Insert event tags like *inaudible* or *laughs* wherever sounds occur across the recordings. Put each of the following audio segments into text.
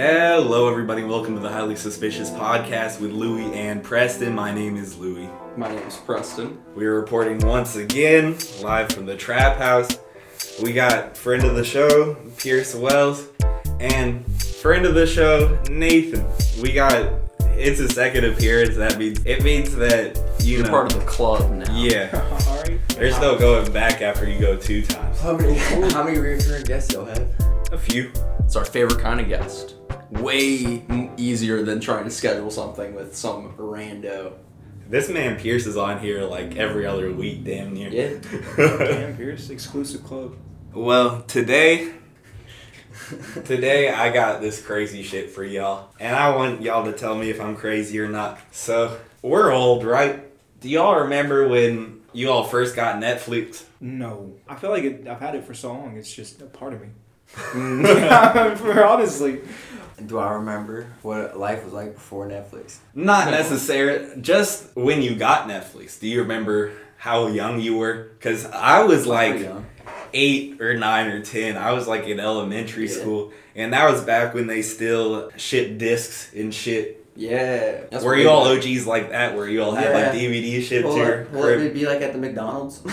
Hello, everybody. Welcome to the Highly Suspicious Podcast with Louie and Preston. My name is Louie. My name is Preston. We are reporting once again live from the Trap House. We got friend of the show, Pierce Wells, and friend of the show, Nathan. We got it's a second appearance. That means it means that you You're know. part of the club now. yeah, *laughs* Alright. there's no going back after you go two times. How many *laughs* how many recurring guests y'all have? A few. It's our favorite kind of guest. Way easier than trying to schedule something with some rando. This man Pierce is on here like every other week, damn near. Yeah. Damn, *laughs* Pierce, exclusive club. Well, today, today I got this crazy shit for y'all, and I want y'all to tell me if I'm crazy or not. So we're old, right? Do y'all remember when you all first got Netflix? No, I feel like it, I've had it for so long. It's just a part of me. *laughs* *laughs* for honestly, Do I remember what life was like before Netflix? Not necessarily. Just when you got Netflix. Do you remember how young you were? Because I was like young. eight or nine or ten. I was like in elementary Yeah. school, and that was back when they still shipped discs and shit Yeah. That's were you all did. OGs like that? Where you all had Yeah. like DVD shipped Well, to your like, will crib? it be like at the McDonald's? *laughs*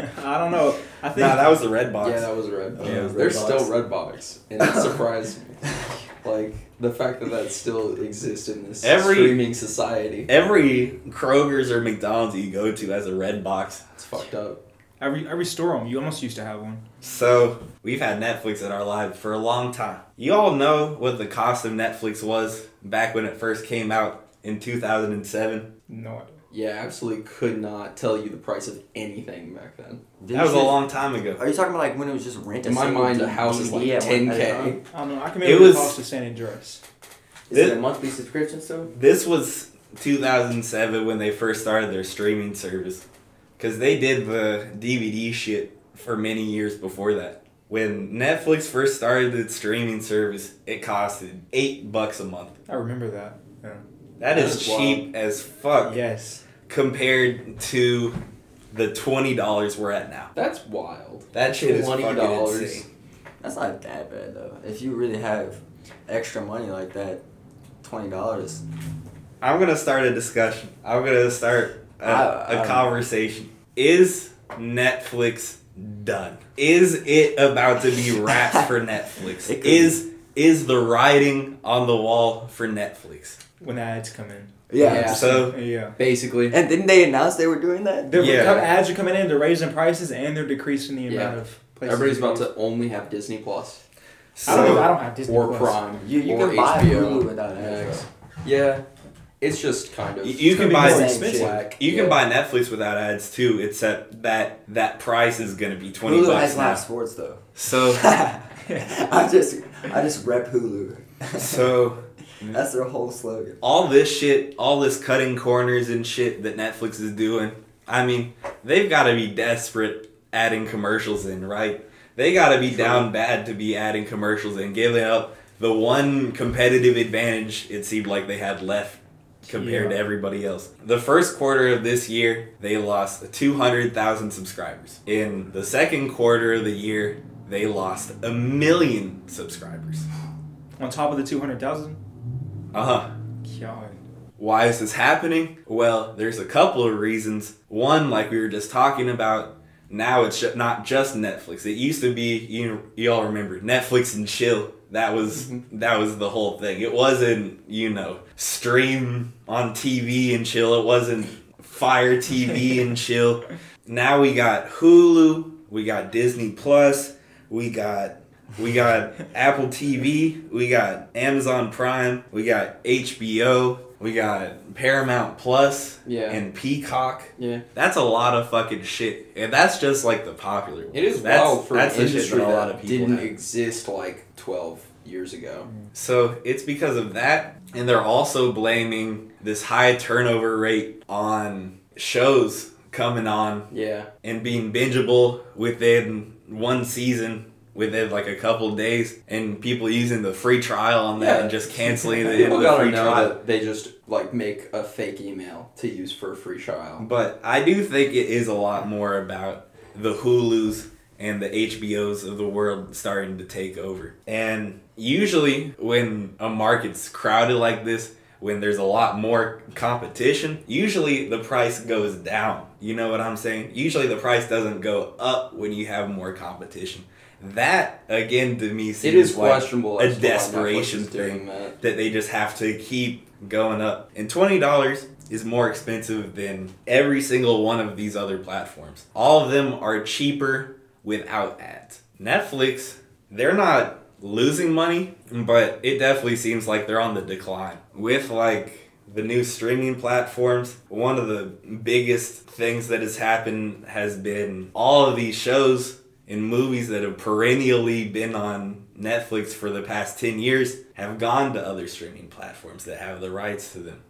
*laughs* I don't know. I think Nah, that was the red box. Yeah, that was red. Yeah, Yeah, it was There's Redbox. still Redbox, and it surprised *laughs* me. Like the fact that that still exists in this Every- streaming society. Every Kroger's or McDonald's you go to has a red box. It's fucked up. every every store home, you almost used to have one. So we've had Netflix in our lives for a long time. You all know what the cost of Netflix was back when it first came out in 2007. No idea. Yeah, I absolutely could not tell you the price of anything back then. Did That was a you say- long time ago. Are you talking about like when it was just rent? In my mind, a house is like DVD at one- 10K. at a time? I don't know. I can It remember was- the cost of San Andreas. Is This- it a monthly subscription still? This was 2007 when they first started their streaming service. Because they did the DVD shit for many years before that. When Netflix first started its streaming service, it costed 8 bucks a month. I remember that. Yeah. That is That's wild. cheap as fuck Yes. compared to the $20 we're at now. That's wild. That shit is $20. fucking insane. That's not that bad though. If you really have extra money like that, twenty dollars. I'm gonna start a discussion. I'm gonna start a, I- a I- conversation. Is Netflix done? Is it about to be wrapped for *laughs* Netflix? It could Is is the writing on the wall for Netflix? When the ads come in. Yeah. So Yeah. Basically. And didn't they announce they were doing that? They're Yeah. come- ads are coming in. They're raising prices and they're decreasing the Yeah. amount of places. Everybody's about can to only have Disney Plus use. I don't. so I don't have Disney Plus. or Plus. Prime You you or can buy HBO. Hulu without ads. Max. Yeah, it's just kind of You- you can buy expensive. whack. you can buy Netflix without ads too, except that that price is gonna be twenty Hulu bucks has now. live sports though. So *laughs* I just I just rep Hulu. so That's their whole slogan. all this shit, all this cutting corners and shit that Netflix is doing, I mean, they've got to be desperate adding commercials in, right? They got to be down bad to be adding commercials in, giving up the one competitive advantage it seemed like they had left compared to everybody else. The first quarter of this year, they lost 200,000 subscribers. In the second quarter of the year, they lost a million subscribers. On top of the two hundred thousand. Uh huh. God. Why is this happening? Well, there's a couple of reasons. One, like we were just talking about, now it's not just Netflix. It used to be, you you all remember Netflix and chill. That was that was the whole thing. It wasn't, you know, stream on TV and chill. It wasn't Fire TV *laughs* and chill. Now we got Hulu, we got Disney Plus, we got we got Apple TV, we got Amazon Prime, we got HBO, we got Paramount Plus, Yeah. and Peacock. yeah. That's a lot of fucking shit, and that's just like the popular. Ones. It is that's, wild for that's an industry that a lot of people didn't have. exist like twelve years ago. So it's because of that, and they're also blaming this high turnover rate on shows coming on Yeah, and being bingeable within one season within like a couple days and people using the free trial on that Yeah. and just canceling *laughs* the people the gotta free know trial. that they just like make a fake email to use for a free trial. But I do think it is a lot more about the Hulus and the HBOs of the world starting to take over. And usually, when a market's crowded like this, when there's a lot more competition, usually the price goes down. You know what I'm saying? Usually the price doesn't go up when you have more competition. That again to me seems It is like questionable. a as to why Netflix desperation thing that. that they just have to keep going up. And twenty dollars is more expensive than every single one of these other platforms. All of them are cheaper without ads. Netflix, they're not losing money, but it definitely seems like they're on the decline. With like the new streaming platforms, one of the biggest things that has happened has been all of these shows and movies that have perennially been on Netflix for the past 10 years have gone to other streaming platforms that have the rights to them.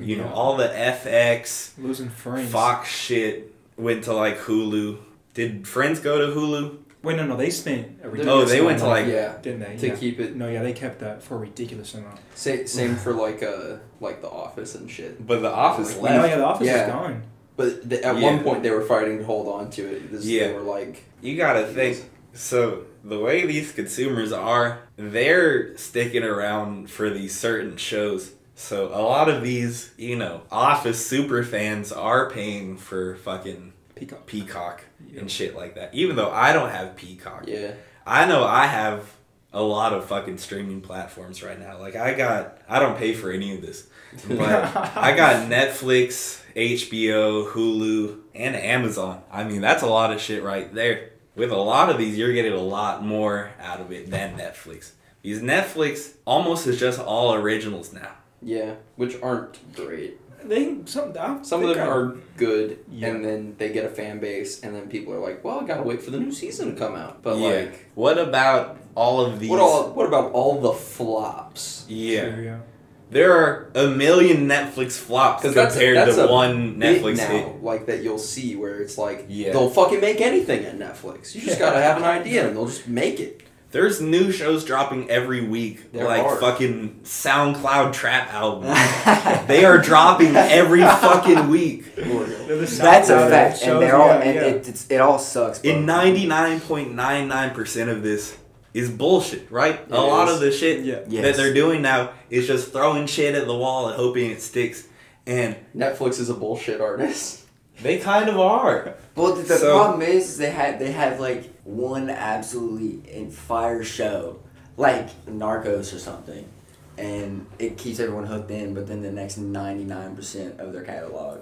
You know, Yeah. all the FX, Losing friends. Fox shit went to like Hulu. Did Friends go to Hulu? Wait, no, no, they spent a Oh, they went to, of like- yeah, didn't they? to yeah. keep it. No, yeah, they kept that for a ridiculous amount. Same, same for like uh like The Office and shit. But The Office Oh left. yeah, the office Yeah. is gone. But th- at Yeah. one point they were fighting to hold on to it. This, Yeah. They were like, You gotta think. So the way these consumers are, they're sticking around for these certain shows. So a lot of these, you know, Office super fans are paying for fucking Peacock. Peacock Yeah. and shit like that. Even though I don't have Peacock. yeah, I know I have a lot of fucking streaming platforms right now. Like I got I don't pay for any of this. *laughs* But I got Netflix, HBO, Hulu, and Amazon. I mean, that's a lot of shit right there. With a lot of these, you're getting a lot more out of it than Netflix. Because Netflix almost is just all originals now. yeah, which aren't great. They some I Some of them I- are good, Yeah. and then they get a fan base, and then people are like, "Well, I gotta wait for the new season to come out." But yeah. like, what about all of these? what all? What about all the flops? yeah. Sure, yeah. There are a million Netflix flops 'Cause that's- compared that's to a one Netflix now, hit. like that you'll see where it's like Yeah. they'll fucking make anything at Netflix. You just Yeah. gotta have an idea, and they'll just make it. There's new shows dropping every week, There like are. fucking SoundCloud trap albums. *laughs* they are dropping every fucking week. That's a fact, and they're all yeah, and yeah. It, it's, it all sucks. bro. And 99.99% of this is bullshit, right? It a lot is. of the shit Yeah. Yes. that they're doing now is just throwing shit at the wall and hoping it sticks. And Netflix is a bullshit artist. they kind of are. Well, the, the So- problem is, is they have they have like one absolutely in fire show, like Narcos or something, and it keeps everyone hooked in. But then the next ninety nine percent of their catalog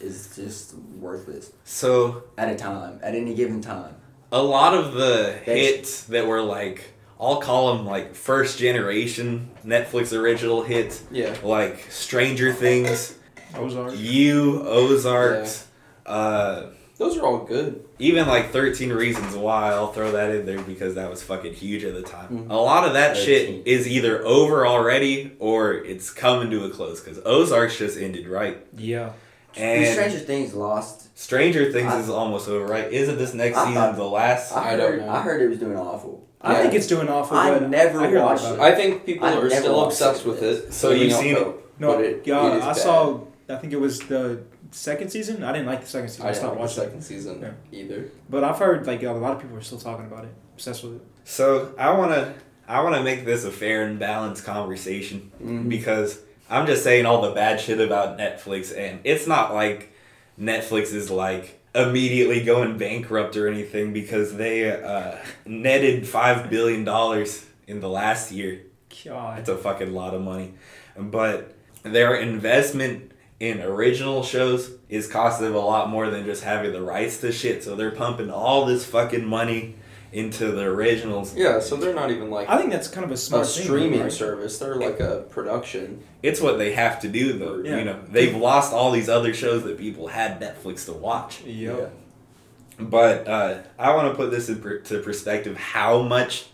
is just worthless So at a time, at any given time. A lot of the That's- hits that were like, I'll call them like first generation Netflix original hits, Yeah. like Stranger Things, Ozark. You, Ozarks, uh, Those are all good. even like 13 Reasons Why. I'll throw that in there because that was fucking huge at the time. Mhm. A lot of that 13. shit is either over already or it's coming to a close because Ozarks just ended, right? Yeah. And And Stranger Things lost. Stranger Things I- is almost over, right? Isn't this next I season thought- the last? I, I don't heard, know. I heard it was doing awful. I Yeah. think it's doing awful. I but never I hear a lot watched about it. I think people I are still obsessed with it. So living you've off seen it? No, it, yeah, it is I bad. saw. I think it was the second season. I didn't like the second season. I, I stopped like the watching. second season Yeah. either. But I've heard like a lot of people are still talking about it, obsessed with it. So I wanna I wanna make this a fair and balanced conversation Mhm. because I'm just saying all the bad shit about Netflix and it's not like Netflix is like immediately going bankrupt or anything because they uh, netted five billion dollars in the last year. God. That's a fucking lot of money. But their investment in original shows is costing them a lot more than just having the rights to shit. So they're pumping all this fucking money into the originals. Yeah, so they're not even like I think that's kind of a a smart thing, streaming right? service. They're like a production. It's what they have to do though. Yeah. You know, they've lost all these other shows that people had Netflix to watch. Yep. But uh, I want to put this into to perspective how much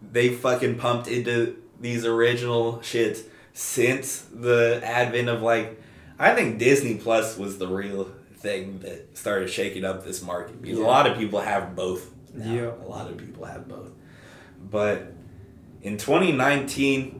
they fucking pumped into these original shits since the advent of like I think Disney Plus was the real thing that started shaking up this market because a lot of people have both. Now. Yeah. A lot of people have both. But in 2019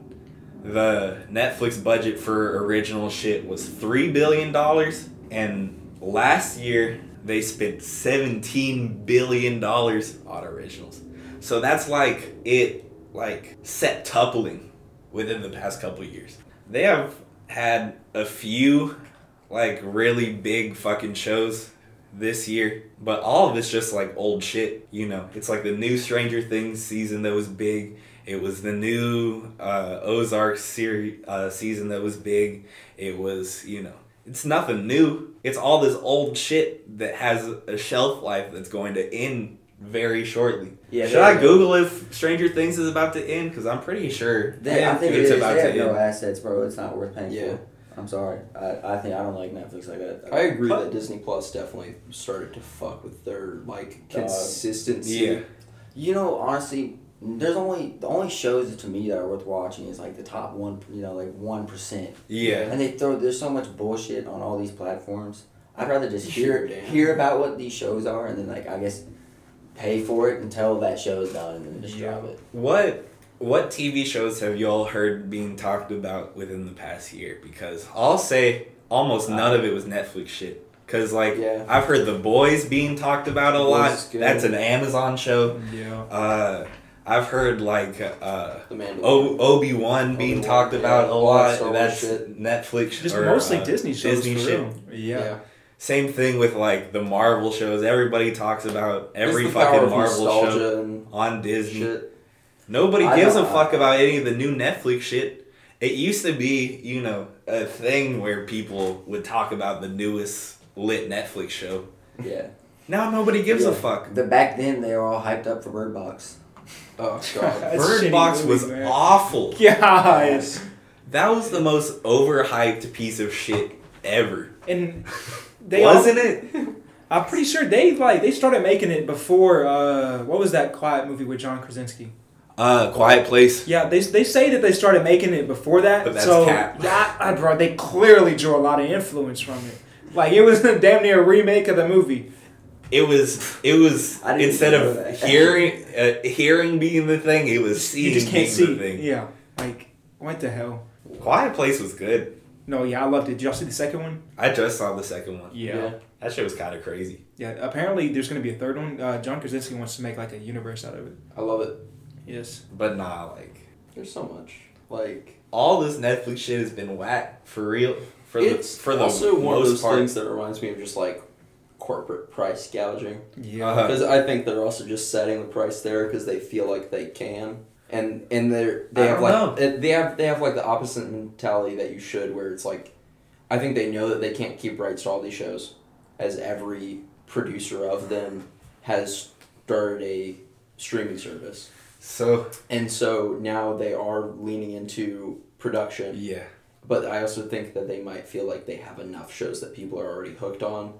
the Netflix budget for original shit was 3 billion dollars and last year they spent seventeen billion dollars on originals. So that's like it like set septupling within the past couple years. They have had a few like really big fucking shows this year, but all of it's just like old shit, you know. It's like the new Stranger Things season that was big. It was the new uh, Ozark series uh, season that was big. It was, you know, it's nothing new. It's all this old shit that has a shelf life that's going to end very shortly. Yeah, Should I Google if Stranger Things is about to end? Because I'm pretty sure They, I think it it's about They to have no end. assets, bro. It's not worth paying Yeah. for. I'm sorry. I, I think I don't like Netflix like that. I agree But- that Disney Plus definitely started to fuck with their like Dog. consistency. Yeah. You know, honestly, there's only the only shows to me that are worth watching is like the top one. You know, like one percent. Yeah. And they throw there's so much bullshit on all these platforms. I'd rather just hear hear about what these shows are and then like I guess pay for it until that show's done and then just Yeah. drop it. What what TV shows have y'all heard being talked about within the past year? Because I'll say almost none of it was Netflix shit. Cause like Yeah. I've heard The Boys being talked about a lot. That's an Amazon show. Yeah. Uh, I've heard like uh, o- Obi Wan being Obi-Wan, talked about yeah, a a lot of. Star Wars That's shit. Netflix. Just or, mostly uh, Disney shows Disney for shit. real. Yeah. Same thing with like the Marvel shows. Everybody talks about every It's the power fucking Marvel show on Disney. shit. Nobody I gives a don't- fuck about any of the new Netflix shit. It used to be, you know, a thing where people would talk about the newest lit Netflix show. Yeah. Now nobody gives a fuck. The back then they were all hyped up for Bird Box. Oh *laughs* god. Bird Box movie, was man. awful. *laughs* Guys. That was the most overhyped piece of shit ever. And they Wasn't it? *laughs* I'm pretty sure they like they started making it before uh what was that quiet movie with John Krasinski? Uh, Quiet Place. Yeah, they, they say that they started making it before that. But that's so cap. that I bro, they clearly drew a lot of influence from it. Like it was *laughs* damn near a remake of the movie. It was. It was instead of that. *laughs* hearing uh, hearing being the thing, it was seeing you just can't being see. the thing. Yeah, like what the hell? Quiet Place was good. No, yeah, I loved it. Did y'all see the second one? I just saw the second one. Yeah. That shit was kind of crazy. Yeah, apparently there's gonna be a third one. Uh, John Krasinski wants to make like a universe out of it. I love it. Yes. But nah, like There's so much. Like all this Netflix shit has been whack for real. For the it's for the also one of those part. things that reminds me of just like corporate price gouging. Yeah. Uh-huh. Because I think they're also just setting the price there because they feel like they can, and and they're they I have like know. they have they have like the opposite mentality that you should, where it's like, I think they know that they can't keep rights to all these shows, as every producer of them has started a streaming service, So and so now they are leaning into production. yeah, But I also think that they might feel like they have enough shows that people are already hooked on,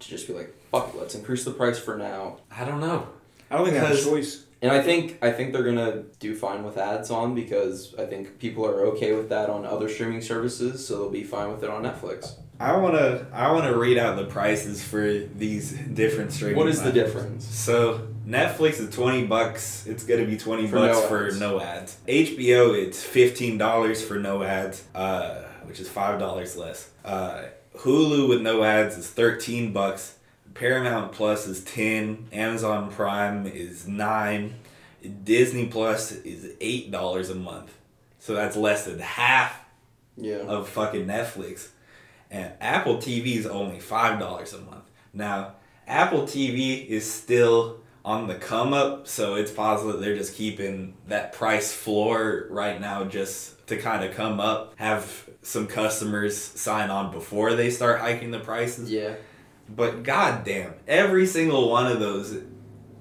to just be like, fuck, it, let's increase the price for now. I don't know. I don't think they have a choice. And I think I think they're gonna do fine with ads on because I think people are okay with that on other streaming services, so they'll be fine with it on Netflix. I wanna I wanna read out the prices for these different streaming. What is the difference? So Netflix is twenty bucks. It's gonna be twenty For bucks no for ads. no ads. HBO it's fifteen dollars for no ads, uh, which is five dollars less. Uh, Hulu with no ads is thirteen bucks. Paramount Plus is ten. Amazon Prime is nine. Disney Plus is eight dollars a month. So that's less than half Yeah. of fucking Netflix. And Apple TV is only five dollars a month. Now, Apple TV is still on the come up, so it's possible they're just keeping that price floor right now just to kind of come up, have some customers sign on before they start hiking the prices. Yeah. But goddamn, every single one of those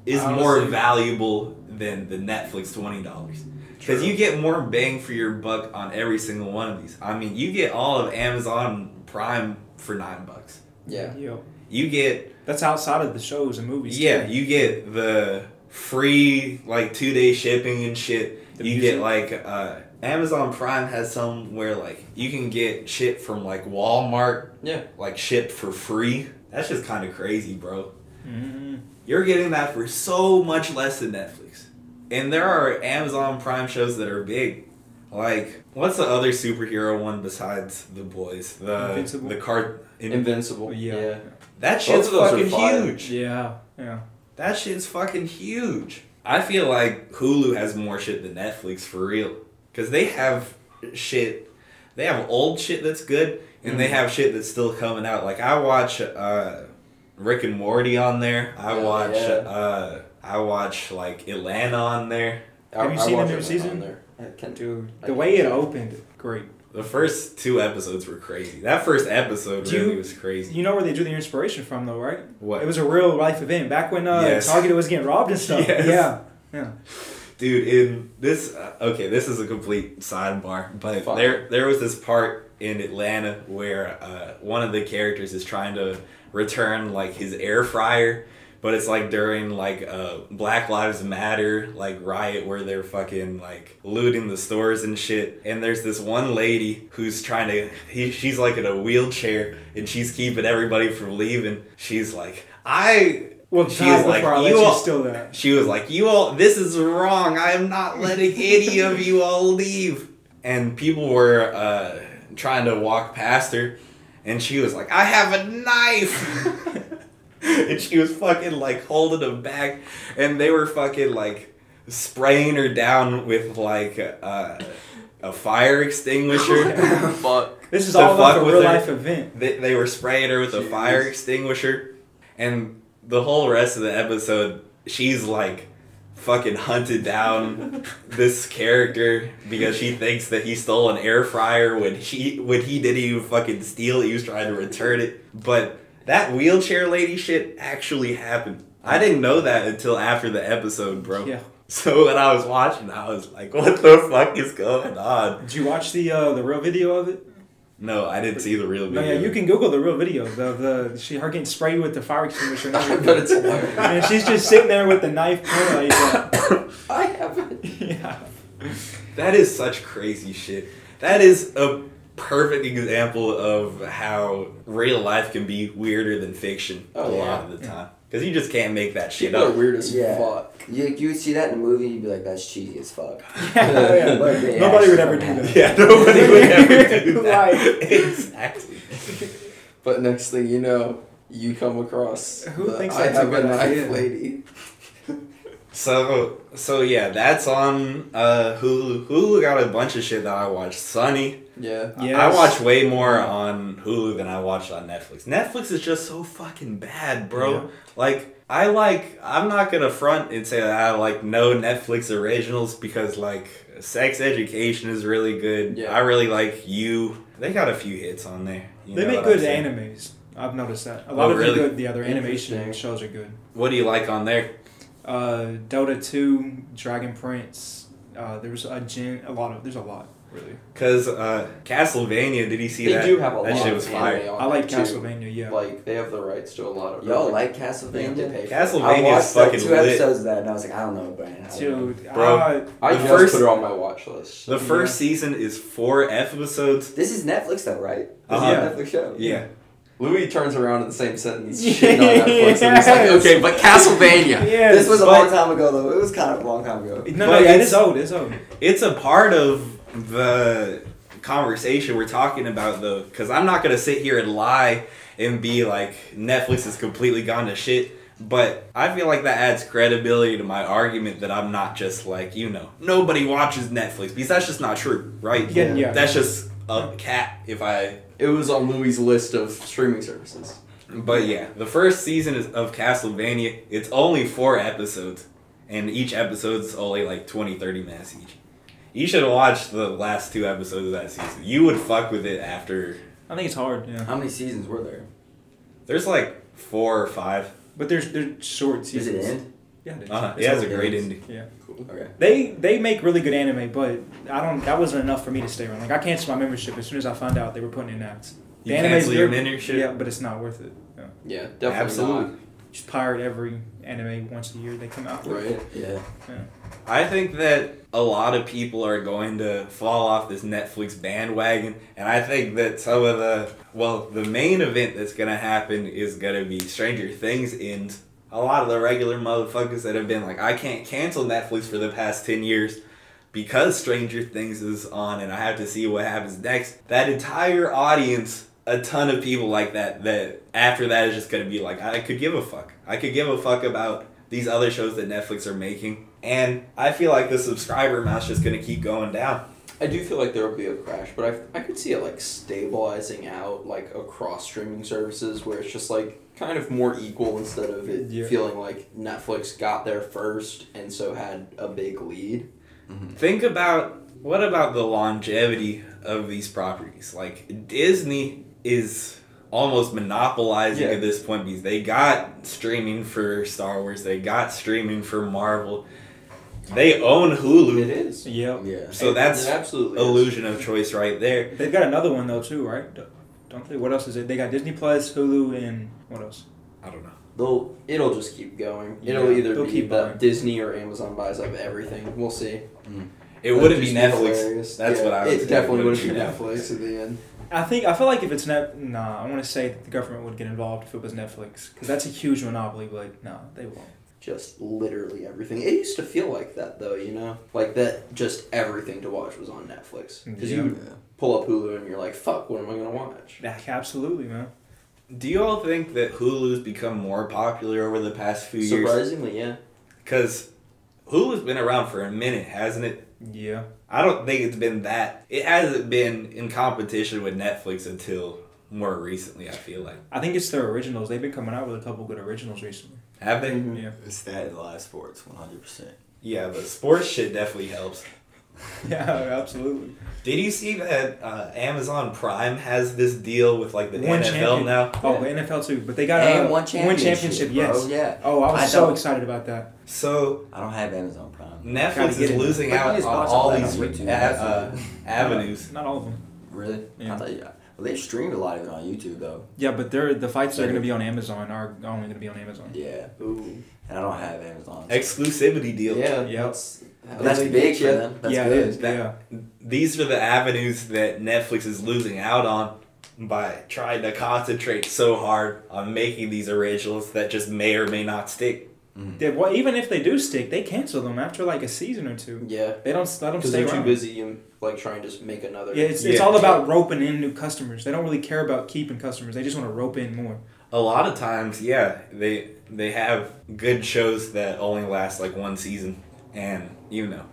is more valuable than the Netflix twenty dollars. Because you get more bang for your buck on every single one of these. I mean, you get all of Amazon Prime for nine bucks. Yeah. Yeah. You get That's outside of the shows and movies. yeah, too. you get the free like two day shipping and shit. The you music. get like uh, Amazon Prime has some where like you can get shit from like Walmart Yeah. like shipped for free. That's just kind of crazy, bro. Mhm. You're getting that for so much less than Netflix. And there are Amazon Prime shows that are big. Like, what's the other superhero one besides the boys? The Invincible? the card. In, Invincible. Yeah. Yeah. that shit's of those are fucking huge. Yeah, yeah. That shit's fucking huge. I feel like Hulu has more shit than Netflix for real. Because they have shit. They have old shit that's good, and they Mhm. have shit that's still coming out. Like, I watch uh, Rick and Morty on there. I Oh, watch. yeah. Uh, I watch, like, Atlanta on there. I- Have you I seen the watch new it on season? There. I can Dude, I the way it opened, great. The first two episodes were crazy. That first episode Do you- really was crazy. You know where they drew the inspiration from, though, right? What? It was a real life event back when uh, Yes. Target was getting robbed and *laughs* stuff. Yes. Yeah, yeah. Dude, in this uh, okay, this is a complete sidebar, but Fine. there there was this part in Atlanta where uh, one of the characters is trying to return like his air fryer, but it's like during like a Black Lives Matter like riot where they're fucking like looting the stores and shit. And there's this one lady who's trying to he, she's like in a wheelchair and she's keeping everybody from leaving. She's like, I Well, She was like, before I let "You all-" steal that. she was like, "You all, this is wrong. I am not letting any of you all leave." And people were uh, trying to walk past her, and she was like, "I have a knife," *laughs* *laughs* and she was fucking like holding them back, and they were fucking like spraying her down with like uh, a fire extinguisher. *laughs* Fuck. This is To all about fuck a with real her. life event. they, they were spraying her with a fire extinguisher and the whole rest of the episode she's like fucking hunted down *laughs* this character because she thinks that he stole an air fryer when he when he didn't even fucking steal it he was trying to return it but that wheelchair lady shit actually happened i didn't know that until after the episode bro Yeah. so when i was watching i was like *laughs* what the fuck is going on Did you watch the uh, the real video of it? no i didn't see the real No, video yeah, you can Google the real video of the she her getting sprayed with the fire extinguisher. And *laughs* I everything. bet it's hilarious. and she's just sitting there with the knife pointed like that. I haven't. *laughs* yeah. That is such crazy shit. That is a perfect example of how real life can be weirder than fiction a Oh, lot of the time. Because you just can't make that shit People are up. weird as Yeah. fuck. You you would see that in a movie, you'd be like, "That's cheesy as fuck." *laughs* Oh, yeah. But *laughs* they Nobody would ever do that. Yeah, nobody would ever do *laughs* that. Right. exactly. But next thing you know, you come across Who the thinks I that's a have a knife lady. So, so yeah, that's on uh, Hulu. Hulu got a bunch of shit that I watched. Sunny. Yeah. Yes. I watch way more on Hulu than I watch on Netflix. Netflix is just so fucking bad, bro. Yeah. Like, I like, I'm not gonna front and say that I like no Netflix originals because, like, Sex Education is really good. Yeah. I really like You. They got a few hits on there. You They know make what I'm good saying? animes. I've noticed that. A Oh, lot of really? the good, the other animation shows are good. What do you like on there? Uh, Dota two, Dragon Prince. Uh, there's a gen, a lot of. There's a lot really. Cause uh, Castlevania, did you see They that? do have a that lot shit of was anime fire. on I like there, too. Castlevania. Yeah. Like they have the rights to a lot of. Y'all like They have to Castlevania? pay for it. I Castlevania watched is like fucking two lit. episodes of that, and I was like, I don't know, Brian. I don't know. Bro. uh, I The just first- put it on my watch list. The first season is four episodes. This is Netflix, though, right? This Uh-huh. is a Netflix show. Yeah. Louie turns around in the same sentence, Yeah. shitting on Netflix, and he's like, "Okay, but Castlevania." *laughs* yes, This was a but- long time ago, though. It was kind of a long time ago. No, but no, yeah, it's- it's old. It's old. it's a part of the conversation we're talking about though because i'm not gonna sit here and lie and be like netflix is completely gone to shit but i feel like that adds credibility to my argument that i'm not just like you know nobody watches netflix because that's just not true right Yeah, yeah. that's just a cat if i It was on Louie's list of streaming services. but yeah the first season is of castlevania it's only four episodes and each episode's only like 20 30 minutes each you should watch the last two episodes of that season. You would fuck with it after. I think it's hard. Yeah. How many seasons were there? There's like four or five. But there's there's short Does seasons. it end? Yeah. it is. Uh-huh. It's It has a great ends. ending. Yeah. Cool. Okay. They they make really good anime, but I don't. That wasn't enough for me to stay around. Like I canceled my membership as soon as I found out they were putting in ads. You The anime's cancel your membership? Yeah, but it's not worth it. Yeah. Yeah, definitely Absolutely. not. Just pirate every anime once a year they come out. with. Right. Yeah. I think that a lot of people are going to fall off this Netflix bandwagon, and I think that some of the well, the main event that's gonna happen is gonna be Stranger Things ends. A lot of the regular motherfuckers that have been like, I can't cancel Netflix for the past ten years, because Stranger Things is on and I have to see what happens next, that entire audience, a ton of people like that, that after that is just gonna be like, I could give a fuck. I could give a fuck about these other shows that Netflix are making. And I feel like the subscriber amount's just gonna keep going down. I do feel like there will be a crash, but I, I could see it like stabilizing out like across streaming services where it's just like kind of more equal instead of it Yeah. feeling like Netflix got there first and so had a big lead. Mm-hmm. Think about what about the longevity of these properties? Like Disney is almost monopolizing Yeah. at this point because they got streaming for Star Wars, they got streaming for Marvel, they own Hulu, It is. Yep. Yeah. so It- that's it absolutely is. illusion of choice right there. They've got another one though too, right? Don't they? What else is it? They got Disney Plus, Hulu, and what else? I don't know. They'll it'll just keep going. It'll Yeah, either they'll be keep that. Disney or Amazon buys up everything. We'll see. Mm. It wouldn't be Netflix. hilarious. That's Yeah, what I would It say. definitely Wouldn't wouldn't be be Netflix at the end. I think I feel like if it's net, nah, I want to say that the government would get involved if it was Netflix because that's a huge monopoly. But no, they won't. Just literally everything. It used to feel like that though, you know, like that. Just everything to watch was on Netflix because Yeah. you pull up Hulu and you're like, "Fuck, what am I gonna watch?" Yeah, absolutely, man. Do you all think that Hulu's become more popular over the past few years? Surprisingly, yeah. Because Hulu's been around for a minute, hasn't it? Yeah. I don't think it's been that. It hasn't been in competition with Netflix until more recently. I feel like I think it's their originals. They've been coming out with a couple good originals recently. have they? Mhm. Yeah. It's that in live sports, one hundred percent. Yeah, but sports shit definitely helps. *laughs* Yeah, absolutely. Did you see that uh, Amazon Prime has this deal with like the One NFL champion. now? Oh, Yeah. NFL too, but they got And uh, one championship, bro. Yes. Yeah. Oh, I was I so don't- excited about that. So I don't have Amazon Prime. Netflix is get it. losing out on all all these YouTube. uh, avenues. Not all of them. Really? Yeah. I thought you. Well, they streamed a lot of it on YouTube though. Yeah, but they're the fights that are going to be on Amazon are only going to be on Amazon. Yeah. Ooh. And I don't have Amazon. Exclusivity deal. Yeah. Yep. That's, But that's they big get for them. That's yeah, good. it is. That- yeah. These are the avenues that Netflix is losing out on by trying to concentrate so hard on making these originals that just may or may not stick. Mm. Yeah, well, even if they do stick, they cancel them after like a season or two. Yeah. They don't let them Because stay they're too busy and like trying to make another. Yeah, it's, it's all about roping in new customers. They don't really care about keeping customers. They just want to rope in more. A lot of times, yeah, they they have good shows that only last like one season, and you know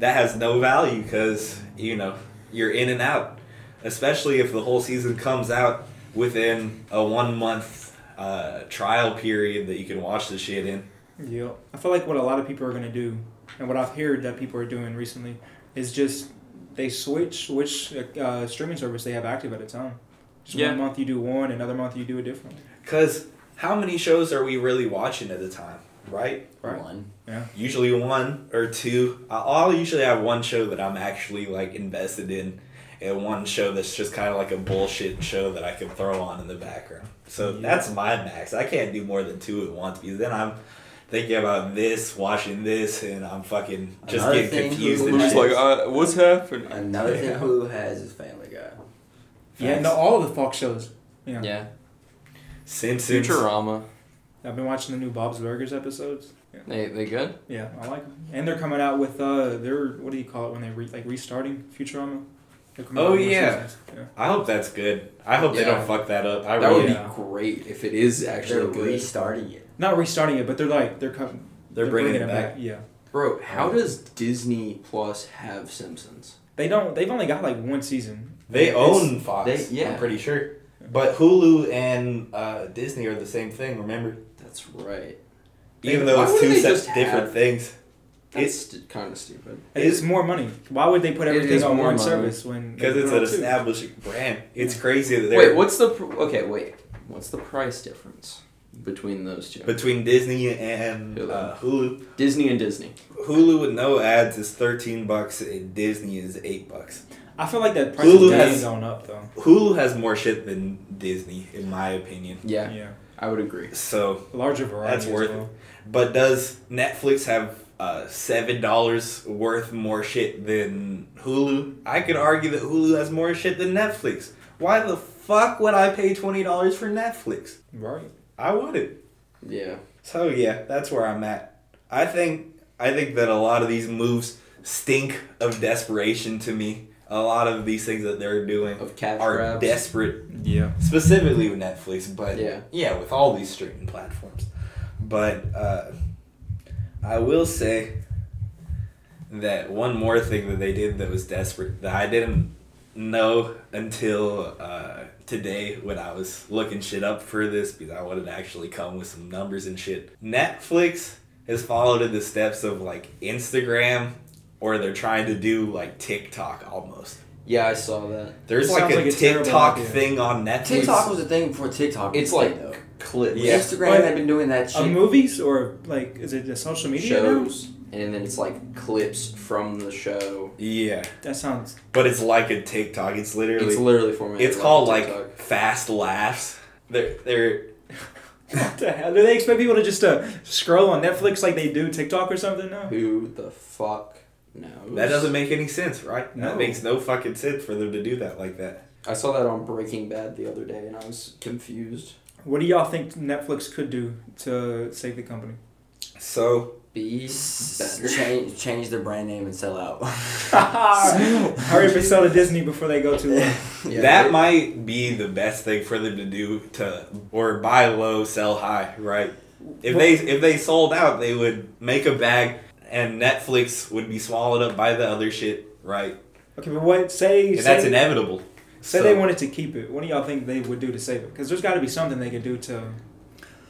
that has no value because you know you're in and out, especially if the whole season comes out within a one month uh, trial period that you can watch the shit in. Yeah, I feel like what a lot of people are gonna do, and what I've heard that people are doing recently, is just they switch which uh, streaming service they have active at a time. Just Yeah. one month you do one, another month you do a different. Because how many shows are we really watching at a time, right? Right. One. Yeah. Usually one or two. I- I'll usually have one show that I'm actually like invested in, and one show that's just kind of like a bullshit show that I can throw on in the background. So Yeah. that's my max. I can't do more than two at once because then I'm thinking about this, watching this, and I'm fucking just Another getting confused. Hulu and has- shit. uh, what's happening? Another thing Yeah. Hulu has is Family Guy. Yeah, no, all of the Fox shows. Yeah. Yeah. Simpsons. Futurama. I've been watching the new Bob's Burgers episodes. Yeah, They they good? yeah I like them. And they're coming out with uh, their what do you call it when they re- like restarting Futurama? Oh, out with more yeah. yeah. I hope that's good. I hope they don't fuck that up. I That really. would Yeah. be great if it is They're actually good. restarting it. Not restarting it, but they're like they're coming. They're, bringing, it back. Yeah. Bro, how does Disney Plus have Simpsons? They don't. They've only got like one season. They It's- own Fox. they- yeah. I'm pretty sure. But Hulu and uh, Disney are the same thing. Remember, That's right. even They- though it's two they such different have- things. That's st- kind of stupid. It's more money. Why would they put everything on more one money. service when? Because it's an established brand. It's crazy that they're Wait, what's the pr- okay? Wait, what's the price difference between those two? between Disney and Hulu. uh, Hulu. Disney and Disney. Hulu with no ads is thirteen bucks, and Disney is eight bucks. I feel like that price Hulu is has- going up though. Hulu has more shit than Disney, in my opinion. Yeah, Yeah, I would agree. So, larger variety. That's as worth well. but does Netflix have uh, seven dollars worth more shit than Hulu? I could argue that Hulu has more shit than Netflix. Why the fuck would I pay twenty dollars for Netflix? Right. I wouldn't. Yeah. So yeah, that's where I'm at. I think I think that a lot of these moves stink of desperation to me. A lot of these things that they're doing Of cash are grabs. desperate Yeah. specifically with Netflix, but Yeah. yeah, with all these streaming platforms. But uh, I will say that one more thing that they did that was desperate that I didn't know until uh, today when I was looking shit up for this because I wanted to actually come with some numbers and shit. Netflix has followed in the steps of like Instagram or they're trying to do like TikTok almost. Yeah, I saw that. There's It like a like a TikTok idea. thing on Netflix. TikTok was a thing before TikTok. It's like thing, though. clips, Yeah. Instagram But- had been doing that Of shit. movies or like is it a social media now? shows, and then it's like clips from the show. Yeah, That sounds. but it's like a TikTok. It's literally It's literally formatted. it's called a like fast laughs. They're they're *laughs* What the hell? Do they expect people to just uh, scroll on Netflix like they do TikTok or something now? Who the fuck knows? that doesn't make any sense, right? No. That makes no fucking sense for them to do that like that. I saw that on Breaking Bad the other day, and I was confused. What do y'all think Netflix could do to save the company? So Be better. change change their brand name and sell out. *laughs* Hurry up and sell to Disney before they go too long. *laughs* Yeah, that they- might be the best thing for them to do to or buy low, sell high, right? If they if they sold out, they would make a bag, and Netflix would be swallowed up by the other shit, right? Okay, but what say And say, that's inevitable. say So- they wanted to keep it? What do y'all think they would do to save it? Because there's got to be something they could do to.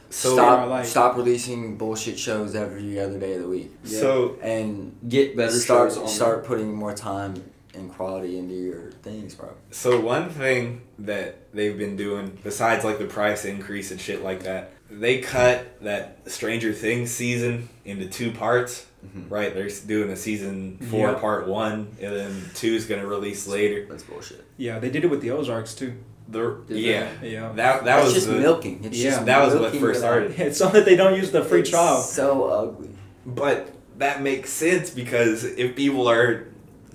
So stop like- stop releasing bullshit shows every other day of the week, Yeah. so and get better start shows on start putting more time and quality into your things, bro. So one thing that they've been doing, besides like the price increase and shit like that, they cut that Stranger Things season into two parts. Mhm. Right, they're doing a season four, Yeah. part one, and then two is gonna release later. That's bullshit. Yeah, they did it with the Ozarks too. The yeah, Yeah. that that That's was just the, milking. It's Yeah. just That was what first started. *laughs* It's so that they don't use the free It's trial. So ugly. but that makes sense because if people are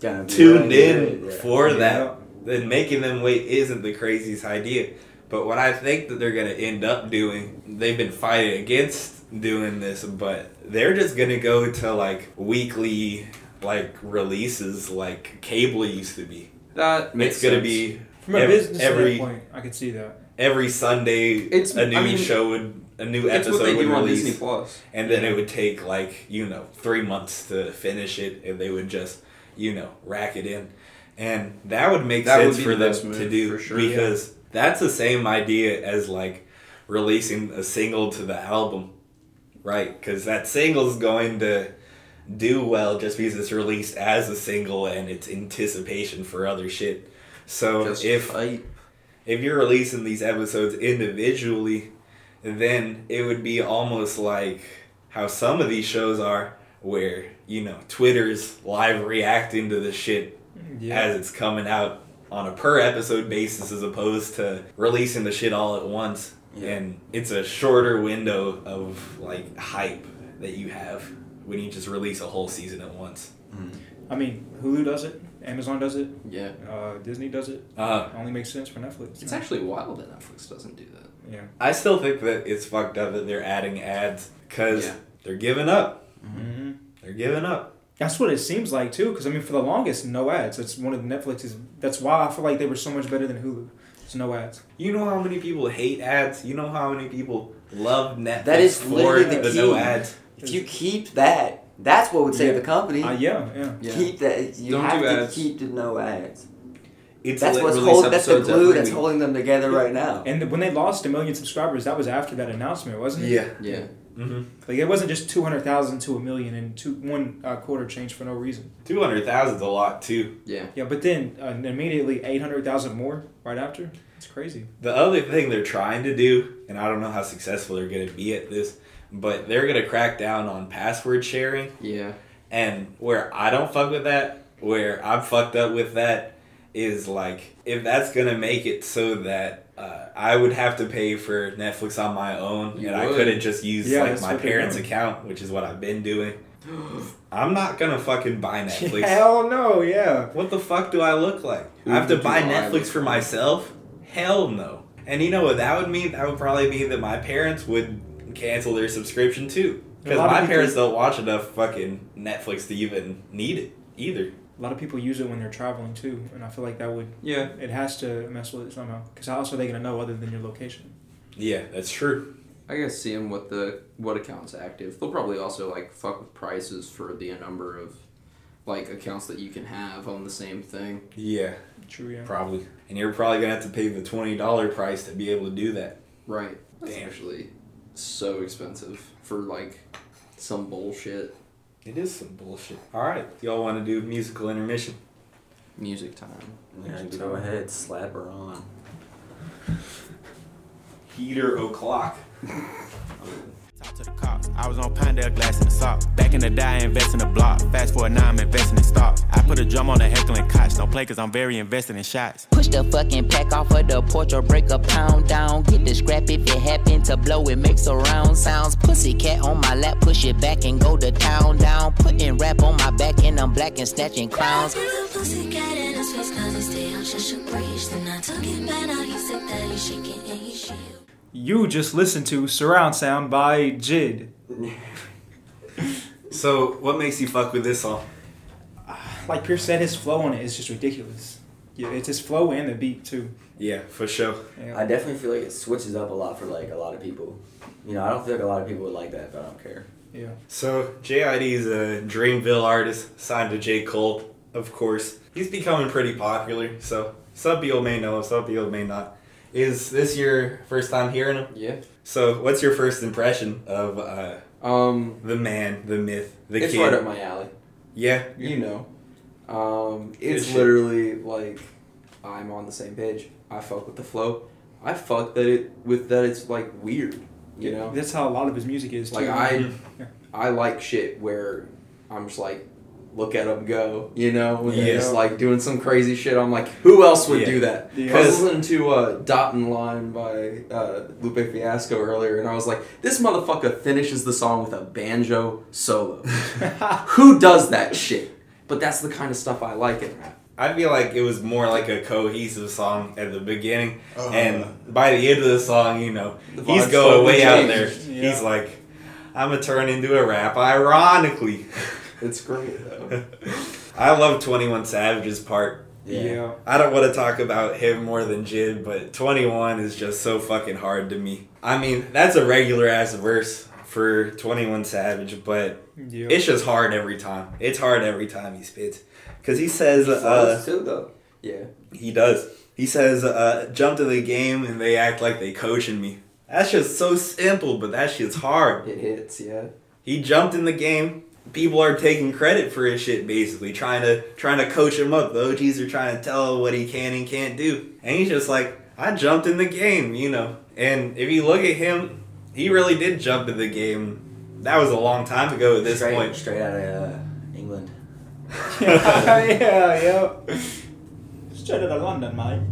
Gonna tuned really in good, yeah. for Yeah. that, then making them wait isn't the craziest idea. But what I think that they're gonna end up doing, they've been fighting against doing this, but they're just gonna go to like weekly like releases like cable used to be. That makes it's gonna be From a ev- business every standpoint, I could see that. every Sunday It's- a new I mean, show would a new episode would do on release. Disney Plus. and then it would take like you know three months to finish it and they would just you know rack it in and that would make That sense be for the them best to do for sure, because that's the same idea as like releasing a single to the album right because that single's going to do well just because it's released as a single and it's anticipation for other shit so Just if hype. if you're releasing these episodes individually, then it would be almost like how some of these shows are, where you know Twitter's live reacting to the shit Yeah. as it's coming out on a per episode basis, as opposed to releasing the shit all at once. Yeah. And it's a shorter window of like hype that you have when you just release a whole season at once. Mhm. I mean, Hulu does it, Amazon does it, Yeah. uh, Disney does it. Uh, Only makes sense for Netflix. It's actually wild that Netflix doesn't do that. yeah. I still think that it's fucked up that they're adding ads because Yeah. they're giving up. hmm They're giving up. That's what it seems like too. Because I mean, for the longest, no ads. That's one of Netflix's. That's why I feel like they were so much better than Hulu. It's no ads. You know how many people hate ads? You know how many people love Netflix That is for literally the the no key. ads? If you keep that, that's what would save Yeah. the company. Uh, yeah, yeah. Yeah. Keep that. You Don't have do to ads. keep the no ads. It's That's what's release hold, That's the glue every that's holding them together right now. And when they lost a million subscribers, that was after that announcement, wasn't it? yeah. Yeah. Mm-hmm. Like it wasn't just two hundred thousand to a million and two one uh, quarter change for no reason. Two hundred thousand's a lot too. Yeah. Yeah, but then uh, immediately eight hundred thousand more right after. It's crazy. The other thing they're trying to do, and I don't know how successful they're going to be at this, but they're going to crack down on password sharing. Yeah. And where I don't fuck with that, where I'm fucked up with that, is like if that's gonna make it so that uh, I would have to pay for Netflix on my own, You and I couldn't just use Yeah, like my parents' account, which is what I've been doing. *gasps* I'm not gonna fucking buy *laughs* Netflix. Hell no, yeah. What the fuck do I look like? Who I have to buy Netflix for myself? Hell no. And you know what that would mean? That would probably mean that my parents would cancel their subscription too. Because my parents don't watch enough fucking Netflix to even need it. either. A lot of people use it when they're traveling too, and I feel like that would Yeah. it has to mess with it somehow. Because how else are they gonna know other than your location? Yeah, that's true. I guess seeing what the what account's active. They'll probably also like fuck with prices for the number of like accounts that you can have on the same thing. Yeah, True, yeah. probably. And you're probably gonna have to pay the twenty dollar price to be able to do that. Right. That's Damn. actually so expensive for like some bullshit It is some bullshit. All right, y'all want to do musical intermission? music time. Yeah, go ahead, slap her on. Heater o'clock. *laughs* Talk to the cops. I was on Pinedale glass in the sock. Back in the day, I invest in the block. Fast forward now, I'm investing in stock. I put a drum on the heckling cots. Don't play cause I'm very invested in shots. Push the fucking pack off of the porch or break a pound down. Get the scrap if it happen to blow, it makes a round sounds. Pussy cat on my lap, push it back and go to town down. Putting rap on my back and I'm black and snatching crowns. Pussycat in his face cause he stay on just a breeze. Then I took You just listened to Surround Sound by Jid. *laughs* So, what makes you fuck with this song? *sighs* Like Pierce said, his flow on it is just ridiculous. Yeah, it's his flow and the beat too. Yeah, for sure. Yeah. I definitely feel like it switches up a lot for like a lot of people. You know, I don't feel like a lot of people would like that, but I don't care. yeah. So, JID is a Dreamville artist, signed to J. Cole, of course. He's becoming pretty popular, so some people may know, some people may not. Is this your first time hearing him? Yeah. So, what's your first impression of uh, Um the man, the myth, the it's kid? right up my alley. yeah, You know. Um it's shit. literally like I'm on the same page. I fuck with the flow. I fuck that it with that it's like weird. You know? That's how a lot of his music is. Like too. I, Yeah. I like shit where I'm just like, look at them go. You know, when they're Yeah. just like doing some crazy shit. I'm like, who else would Yeah. do that? Yeah. I was listening to uh, "Dot and Line" by uh, Lupe Fiasco earlier, and I was like, this motherfucker finishes the song with a banjo solo. *laughs* who does that shit? But that's the kind of stuff I like in rap. I feel like it was more like a cohesive song at the beginning, Uh-huh. and by the end of the song, you know, The he's going totally way out there. Yeah. He's like, "I'm gonna turn into a rap." Ironically, *laughs* It's great though. I love Twenty One Savage's part. yeah. I don't want to talk about him more than Jid, but 21 is just so fucking hard to me. I mean, that's a regular ass verse for 21 Savage, but Yeah. it's just hard every time. It's hard every time he spits. Because he says, uh, Flows too though. Yeah. he does. He says, uh, jump to the game and they act like they coaching me. That's just so simple, but that shit's hard. It hits, yeah. He jumped in the game. People are taking credit for his shit, basically trying to trying to coach him up. The OGs are trying to tell him what he can and can't do, and he's just like, I jumped in the game, you know. And if you look at him, he really did jump in the game. That was a long time ago at this straight, point. straight out of uh, England. *laughs* yeah, *laughs* yeah. *laughs* Straight out of London, mate.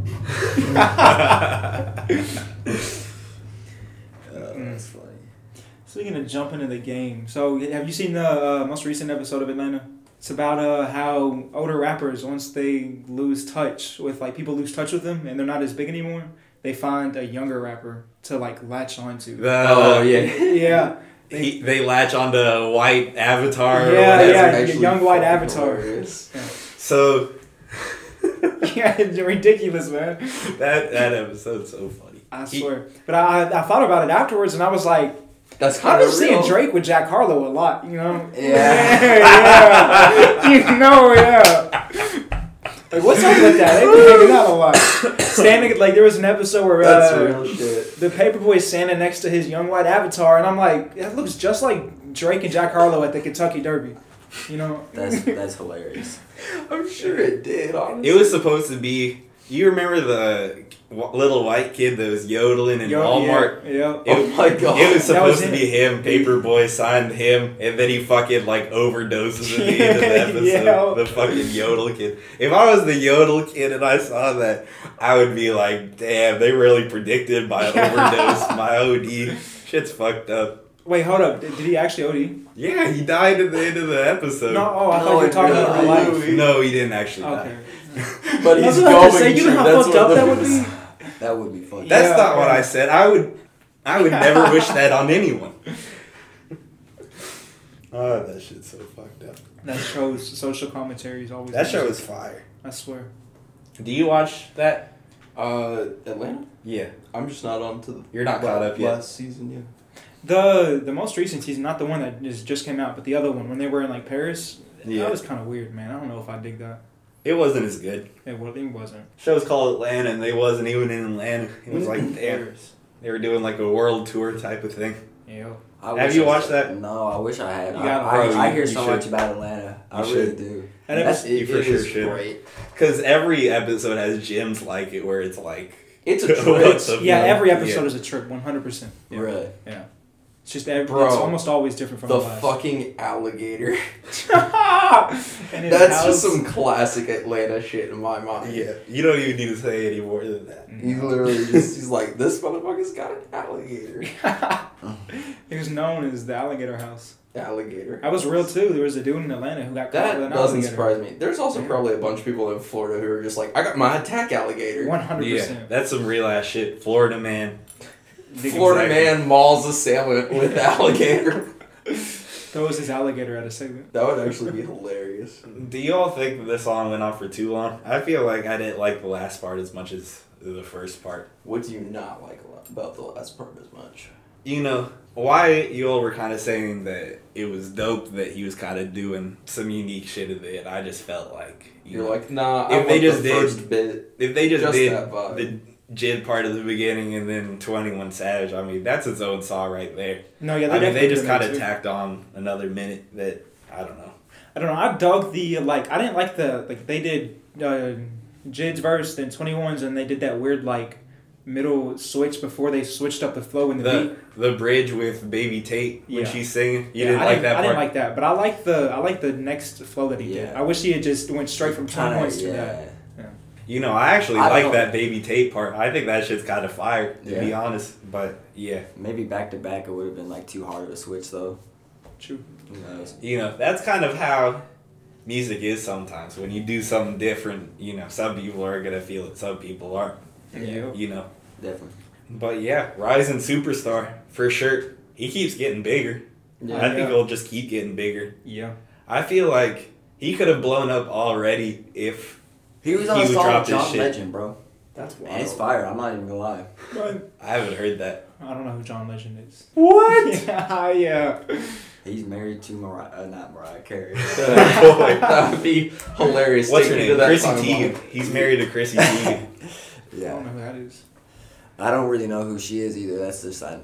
Uh, that's funny. Speaking of jumping in the game, so have you seen the uh, most recent episode of Atlanta? It's about uh, how older rappers, once they lose touch with like people lose touch with them and they're not as big anymore, they find a younger rapper to like latch onto. Oh yeah. *laughs* yeah, He, they latch onto a white avatar. Yeah, yeah. young white avatar. hilarious. So *laughs* yeah, it's ridiculous, man. that that episode's so funny. I He- swear. But I, I thought about it afterwards and I was like, That's I've kind been of seeing. Drake with Jack Harlow a lot, you know? Yeah. yeah. *laughs* You know, yeah. Like, what's up with that? They've been hanging out a lot. *coughs* Standing, like, there was an episode where That's uh, real shit. the paperboy is standing next to his young white avatar, and I'm like, that looks just like Drake and Jack Harlow at the Kentucky Derby. You know? That's *laughs* that's hilarious. I'm sure it did. Honestly. It was supposed to be. You remember the w- little white kid that was yodeling in Yo, Walmart? Yeah, yeah. It, Oh my God. It was That was supposed to be him. Paperboy signed him, and then he fucking like overdoses at the end of the *laughs* episode. Yeah. The fucking yodel kid. If I was the yodel kid and I saw that, I would be like, "Damn, they really predicted my *laughs* overdose, my OD. Shit's fucked up." Wait, hold up. Did, did he actually OD? Yeah, he died at the end of the episode. No, oh, I No, thought you were talking about real really- life. no, he didn't actually Okay. die. But That's he's what I going was say. You know how fucked up that would be? That would be funny. That's Yeah, not what. I said. I would, I would never *laughs* wish that on anyone. Oh, *laughs* that shit's so fucked up. That show's social commentary is always. That show amazing. is fire. I swear. Do you watch that? Uh, Atlanta. Yeah. I'm just not on to the. You're not caught up yet. Last season, yeah. The the most recent season, not the one that just just came out, but the other one when they were in like Paris. Yeah. That was kind of weird, man. I don't know if I dig that. It wasn't as good. It, wa- it wasn't. Show's called Atlanta, and they wasn't even in Atlanta. It was like damn. Paris. They were doing like a world tour type of thing. Yeah. I Have wish you I- watched that? No, I wish I had. You I, I, Bro, I hear you so should. much about Atlanta. I You really should. do. And it That's- was, You for it sure is should. great. Because every episode has gems like it, where it's like. It's a *laughs* trip. yeah, every episode Yeah. is a trip, one hundred percent. Really. It's just every, Bro, it's almost always different from The the, last. fucking alligator. *laughs* And *laughs* That's house- just some classic Atlanta shit in my mind. Yeah, you don't even need to say any more than that. Mm-hmm. He's literally just he's like, this motherfucker's got an alligator. *laughs* He was known as the alligator house. Alligator. That was real too. There was a dude in Atlanta who got caught That doesn't alligator. surprise me. There's also probably a bunch of people in Florida who are just like, I got my attack alligator. One hundred Yeah, percent. that's some real ass shit. Florida man. Florida Exactly. man mauls a salmon with *laughs* alligator. Throws his alligator at a segment. that would actually be hilarious. Do y'all think that this song went on for too long? I feel like I didn't like the last part as much as the first part. What do you not like about the last part as much? You know, why you all were kind of saying that it was dope that he was kind of doing some unique shit in it. I just felt like you You're know, like, nah. I If they want just the did- first bit. if they just, just did that vibe. the Jid part of the beginning and then Twenty One Savage, I mean that's its own song right there. No, yeah, I mean they just kind of tacked on another minute that I don't know. I don't know. I dug the like. I didn't like the like they did uh, Jid's verse, then 21's, and they did that weird like middle switch before they switched up the flow in the, beat. The the bridge with Baby Tate when Yeah. she's singing. You Yeah, didn't I like didn't, that I didn't like that, but I like the I like the next flow that he did. I wish he had just went straight from Kinda, 21's to yeah. that. You know, I actually I like that Baby Tate part. I think that shit's kind of fire, to be honest. But yeah, Maybe back to back it would have been like too hard of a switch though. True. Who knows? you know, that's kind of how music is sometimes. When you do something different, you know, some people are gonna feel it, some people aren't. Yeah. You know, Definitely. but yeah, rising superstar for sure. He keeps getting bigger. Yeah. I think Yeah. he'll just keep getting bigger. Yeah. I feel like he could have blown up already if He was He on a would song drop John. Legend, bro. That's And it's fire. I'm not even gonna lie. I haven't heard that. I don't know who John Legend is. What? *laughs* yeah, yeah. He's married to Mariah, uh, not Mariah Carey. *laughs* *laughs* that would be hilarious. What's her name? to that Chrissy. Teigen. He's married to Chrissy Teigen. yeah. I don't know who that is. I don't really know who she is either. That's just I,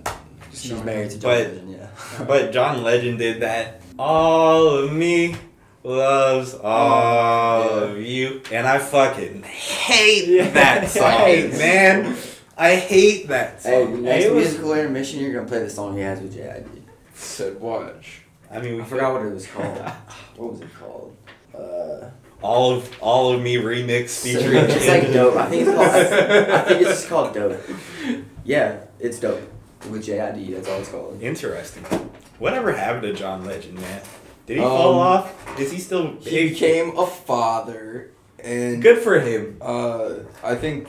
Just she's know married to. John But- Legend. Yeah. But John Legend did that. All of me loves all Oh, yeah. of you, and I fucking hate Yeah. that *laughs* song, Hey. man. I hate that Hey, song. next it was- musical intermission, you're gonna play the song he has with JID. Said watch. I mean, we I forgot what it was called. *laughs* what was it called? Uh, all of all of me remix *laughs* featuring. it's like dope. I think it's called. I, I think it's just called dope. Yeah, it's dope with JID. That's all it's called. Interesting. Whatever happened to John Legend, man? Did he Um, fall off? Is he still He big? became a father, and Good for him. Uh, I think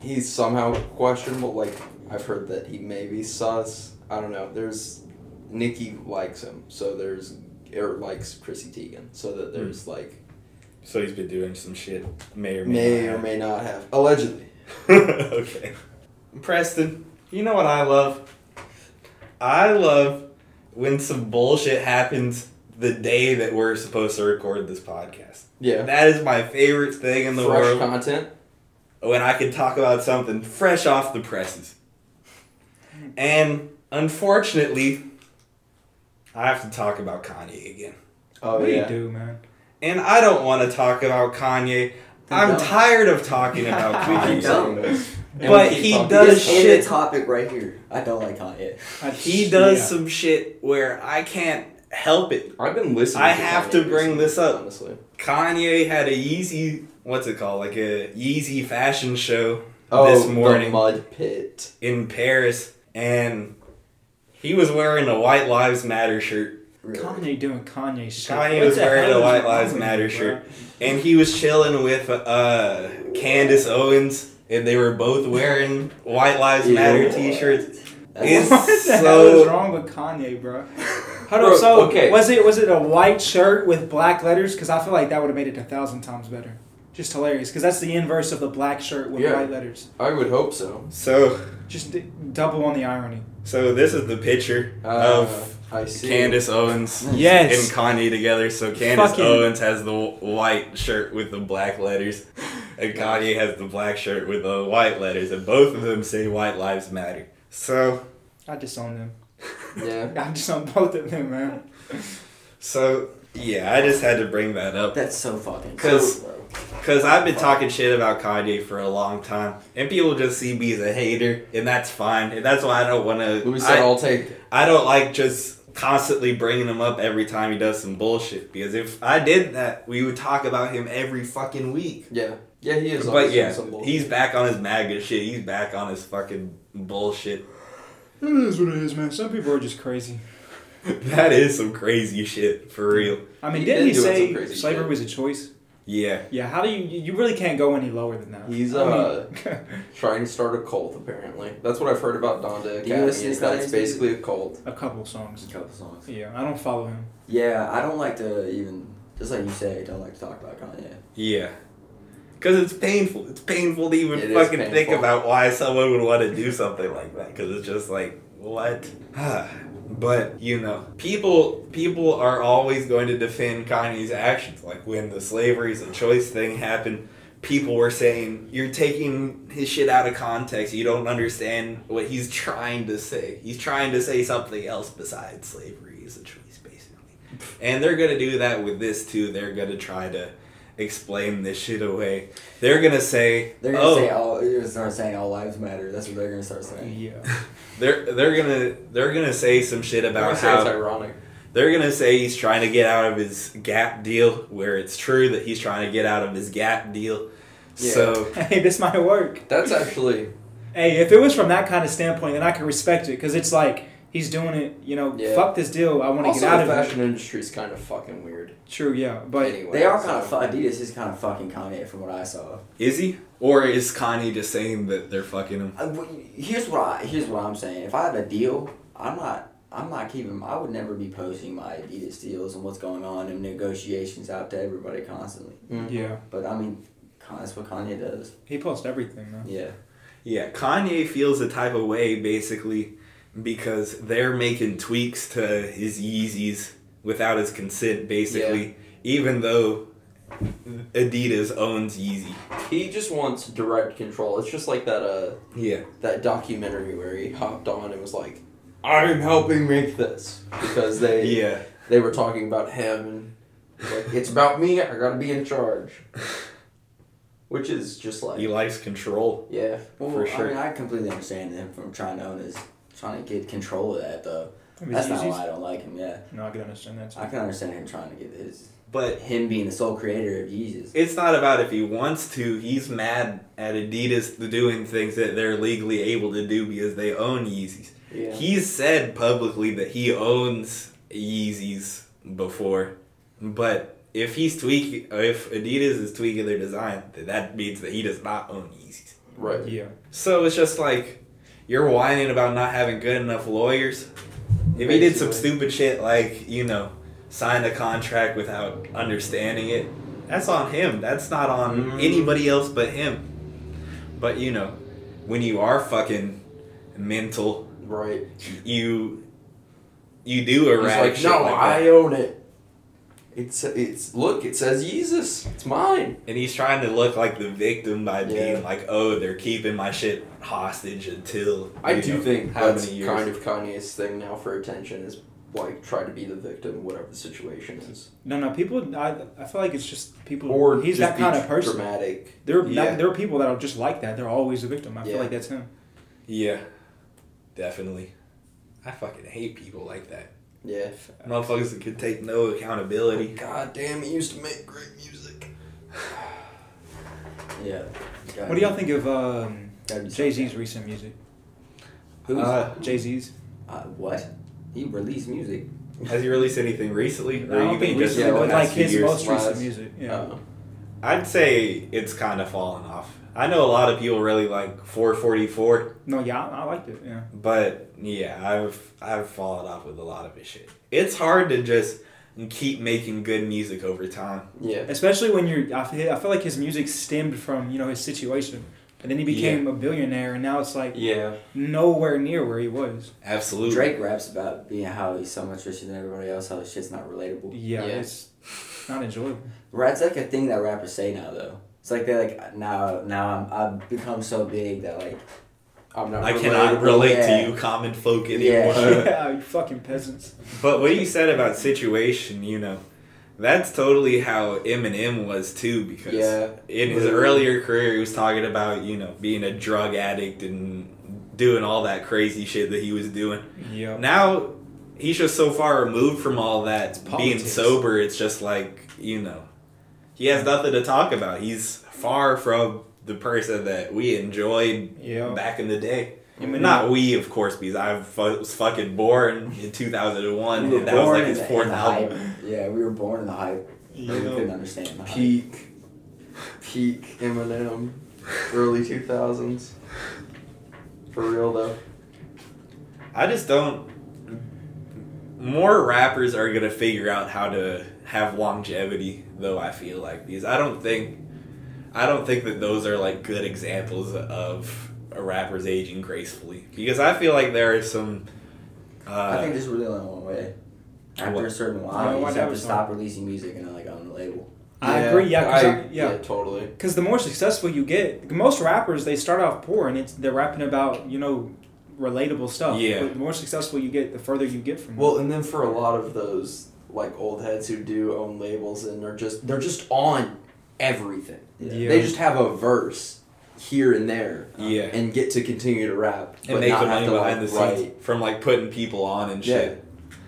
he's somehow questionable. Like I've heard that he may be sus. I don't know. There's Nikki likes him, so there's or likes Chrissy Teigen, so that there's like So he's been doing some shit. May or may, may not or may not have allegedly. *laughs* okay. Preston, you know what I love? I love when some bullshit happens the day that we're supposed to record this podcast. Yeah. That is my favorite thing in the Fresh world. Fresh content. when I can talk about something fresh off the presses. And unfortunately, I have to talk about Kanye again. Oh what do you do, man? And I don't want to talk about Kanye. I'm don't. tired of talking about *laughs* Kanye. don't. But we keep he does Just shit. topic right here. I don't like Kanye. He does yeah. some shit where I can't help it. I've been listening. I to have Kanye to bring this up. Honestly. Kanye had a Yeezy, what's it called? Like a Yeezy fashion show Oh, this the morning. mud pit. in Paris, and he was wearing a White Lives Matter shirt. Really. Kanye doing Kanye shit. Kanye What was wearing a White Lives with Matter you, shirt, and he was chilling with uh, Candace Owens, and they were both wearing White Lives Matter T-shirts. It's What the hell is wrong with Kanye, bro? Hold Bro, on. So okay. was it was it a white shirt with black letters? Because I feel like that would have made it a thousand times better. Just hilarious. Because that's the inverse of the black shirt with Yeah. white letters. I would hope so. So, Just d- double on the irony. so this is the picture Uh, of I see. Candace Owens *laughs* Yes. and Kanye together. So Candace Fucking- Owens has the w- white shirt with the black letters, and *laughs* Kanye has the black shirt with the white letters, and both of them say "White Lives Matter." So, I disown them. Yeah. *laughs* I disown both of them, man. so yeah, I just had to bring that up That's so fucking. because bro. because I've been talking shit about Kanye for a long time, and people just see me as a hater, and that's fine, and that's why I don't want to. Louie said, "I'll take." it." I don't like just constantly bringing him up every time he does some bullshit because if I did that, we would talk about him every fucking week. Yeah. Yeah, he is. But always yeah, some bullshit. he's back on his MAGA shit. He's back on his fucking bullshit. It is what it is, man. Some people are just crazy. *laughs* that is some crazy shit for real. I mean, He didn't he say slavery shit. was a choice? Yeah, Yeah. How do you? You really can't go any lower than that. He's, I uh, mean, *laughs* trying to start a cult. Apparently, that's what I've heard about Donda Do you Academy. listen Is that it's basically a cult. a couple songs. A couple songs. Yeah, I don't follow him. Yeah, I don't like to even. Just like you say, don't like to talk about Kanye. yeah. Because it's painful. It's painful to even It fucking think about why someone would want to do something like that. Because it's just like, what? *sighs* but you know, people people are always going to defend Kanye's actions. Like when the slavery is a choice thing happened, people were saying you're taking his shit out of context. You don't understand what he's trying to say. He's trying to say something else besides slavery is a choice, basically. And they're gonna do that with this too. They're gonna try to explain this shit away. They're gonna say, They're gonna "Oh, say all. They're gonna start saying all lives matter. That's what they're gonna start saying. Yeah. *laughs* they're they're gonna they're gonna say some shit about gonna it's ironic. they're gonna say he's trying to get out of his Gap deal, where it's true that he's trying to get out of his Gap deal. Yeah. So *laughs* hey, this might work. That's actually Hey, if it was from that kind of standpoint, then I can respect it because it's like he's doing it. You know, Yeah. fuck this deal. I want to get out of the of fashion industry is kind of fucking weird. True, yeah, but anyway, They are so- kind of fu- Adidas is kind of fucking Kanye from what I saw. is he, or is Kanye just saying that they're fucking him? I, w- here's what I here's what I'm saying. If I had a deal, I'm not I'm not keeping. I would never be posting my Adidas deals and what's going on and negotiations out to everybody constantly. Mhm. yeah, But I mean, that's what Kanye does. he posts everything, man. Yeah. Yeah, Kanye feels a type of way basically because they're making tweaks to his Yeezys without his consent, basically. Yeah. Even though Adidas owns Yeezy. He just wants direct control. It's just like that uh Yeah. that documentary where he hopped on and was like, "I'm helping make this," because they Yeah. they were talking about him and like it's about me. I gotta be in charge, which is just like He likes control. yeah. Well, For I sure. mean, I completely understand him from trying to own his, trying to get control of that though. Of his That's not Yeezys? why I don't like him. Yeah, No, I can understand that. Too. I can understand him trying to get his, But him being the sole creator of Yeezys. it's not about if he wants to. He's mad at Adidas doing things that they're legally able to do because they own Yeezys. Yeah. He's said publicly that he owns Yeezys before, but if he's tweaking, if Adidas is tweaking their design, then that means that he does not own Yeezys. right. Yeah, So it's just like you're whining about not having good enough lawyers. If he did some stupid shit like you know, signed a contract without understanding it, that's on him. That's not on Mm. anybody else but him. But you know, when you are fucking mental Right. you you do erratic like, no, like I own it. It's it's look, it says Jesus. It's mine. and he's trying to look like the victim by Yeah. being like, oh, they're keeping my shit hostage until I do know, think how that's many years. kind of Kanye's thing now for attention is like try to be the victim, whatever the situation is, no, no. People, I, I feel like it's just people. or he's just that kind of person. Dramatic. There, Yeah. there are people that are just like that. They're always a victim. I Yeah. feel like that's him. yeah, definitely. I fucking hate people like that. Yeah. Motherfuckers that could take no accountability. God damn, he used to make great music. *sighs* Yeah. Gotta What do y'all think of um, Jay Z's recent music? Who's Uh, Jay Z's. uh, what? He released music. Has he released anything recently? I don't think just recently, yeah, but like his most recent music. Yeah. Uh, I'd say it's kind of fallen off. I know a lot of people really like 444, No, yeah, I, I liked it. Yeah. but yeah, I've I've fallen off with a lot of his shit. It's hard to just keep making good music over time. Yeah. Especially when you're, I feel, I feel like his music stemmed from you know his situation, and then he became a billionaire, and now it's like Yeah. nowhere near where he was. Absolutely. Drake raps about being how he's so much richer than everybody else, how his shit's not relatable. Yeah, Yeah. it's not enjoyable. That's like a thing that rappers say now, though. It's like they like now now I'm I've become so big that like I'm not. I cannot relate yeah. to you, common folk anymore. *laughs* Yeah. yeah, *laughs* you fucking peasants. But what you said about situation, you know, that's totally how Eminem was too. Because Yeah. in his Literally. earlier career, he was talking about you know being a drug addict and doing all that crazy shit that he was doing. Yeah. Now he's just so far removed from all that being sober. It's just like you know, he has nothing to talk about. He's far from the person that we enjoyed Yeah. back in the day. Eminem- Not we, of course, because I was fucking born in 2001, we and that was like in his fourth the album. Yeah, we were born in the hype. but We couldn't understand the hype. Peak. Peak Eminem. Early two thousands. For real though. I just don't. More rappers are gonna figure out how to have longevity, though. I feel like because I don't think, I don't think that those are like good examples of a rapper's aging gracefully. Because I feel like there is some. Uh, I think there's really only one way. After What? a certain while, you just have to stop releasing music and like on the label. I agree. Yeah, 'cause I- I- yeah. totally. Because the more successful you get, most rappers they start off poor and it's they're rapping about you know relatable stuff. Yeah. But the more successful you get, the further you get from. Well, and then for a lot of those like old heads who do own labels and are just they're just on everything. Yeah. They just have a verse here and there yeah, and get to continue to rap and but make not the money behind like, the scenes write. from like putting people on and shit. Yeah. shit.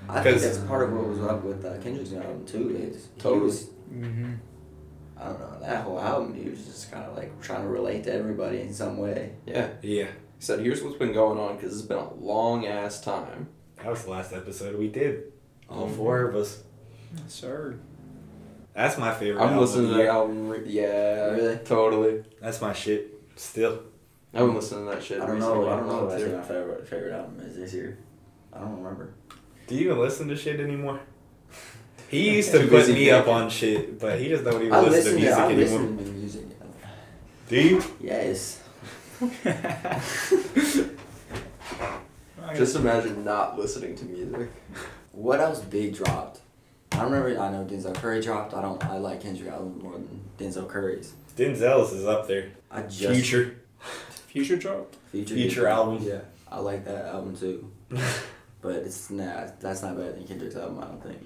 I think that's part of what was up with uh, Kendrick's album too. Is he Totally. was, hmm I don't know that whole album. He was just kind of like trying to relate to everybody in some way. Yeah. Yeah, He said, "Here's what's been going on because it's been a long ass time." that was the last episode we did. All four of us. Sir. That's my favorite. I'm album listening to the that year. album. Re- yeah, Really? totally. That's my shit. Still. I've been listening to that shit. I don't recently. know. I don't know what I too. think my favorite favorite album is this year. I don't remember. Do you even listen to shit anymore? *laughs* He used to Too put busy me up thinking. on shit, but he just don't even I listen to listen to music I anymore. listen to music. Do you? Yes. *laughs* *laughs* Just imagine not listening to music. What else big dropped? I remember. I know Denzel Curry dropped. I don't. I like Kendrick album more than Denzel Curry's. Denzel's is up there. I just Future. *laughs* Future drop. Future, Future album. Yeah, I like that album too. *laughs* but it's nah, that's not better than Kendrick's album. I don't think.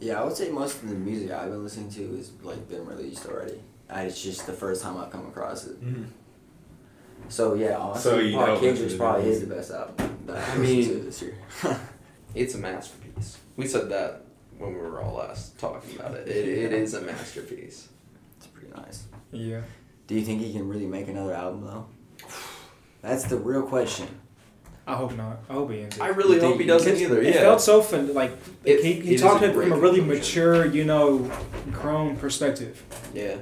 Yeah, I would say most of the music I've been listening to has like been released already. I, it's just the first time I've come across it. Mm-hmm. So yeah, honestly, So you probably know Kendrick's is probably the is the best album that I I mean mean- to this year. *laughs* It's a masterpiece. We said that when we were all last talking about it. It, it is a masterpiece. it's pretty nice. Yeah. Do you think he can really make another album though? That's the real question. I hope not. I hope he ends it. I really hope he doesn't It- either. It felt so fun. Like It- he, he is talked a it from a really conclusion. mature, you know, grown perspective. yeah.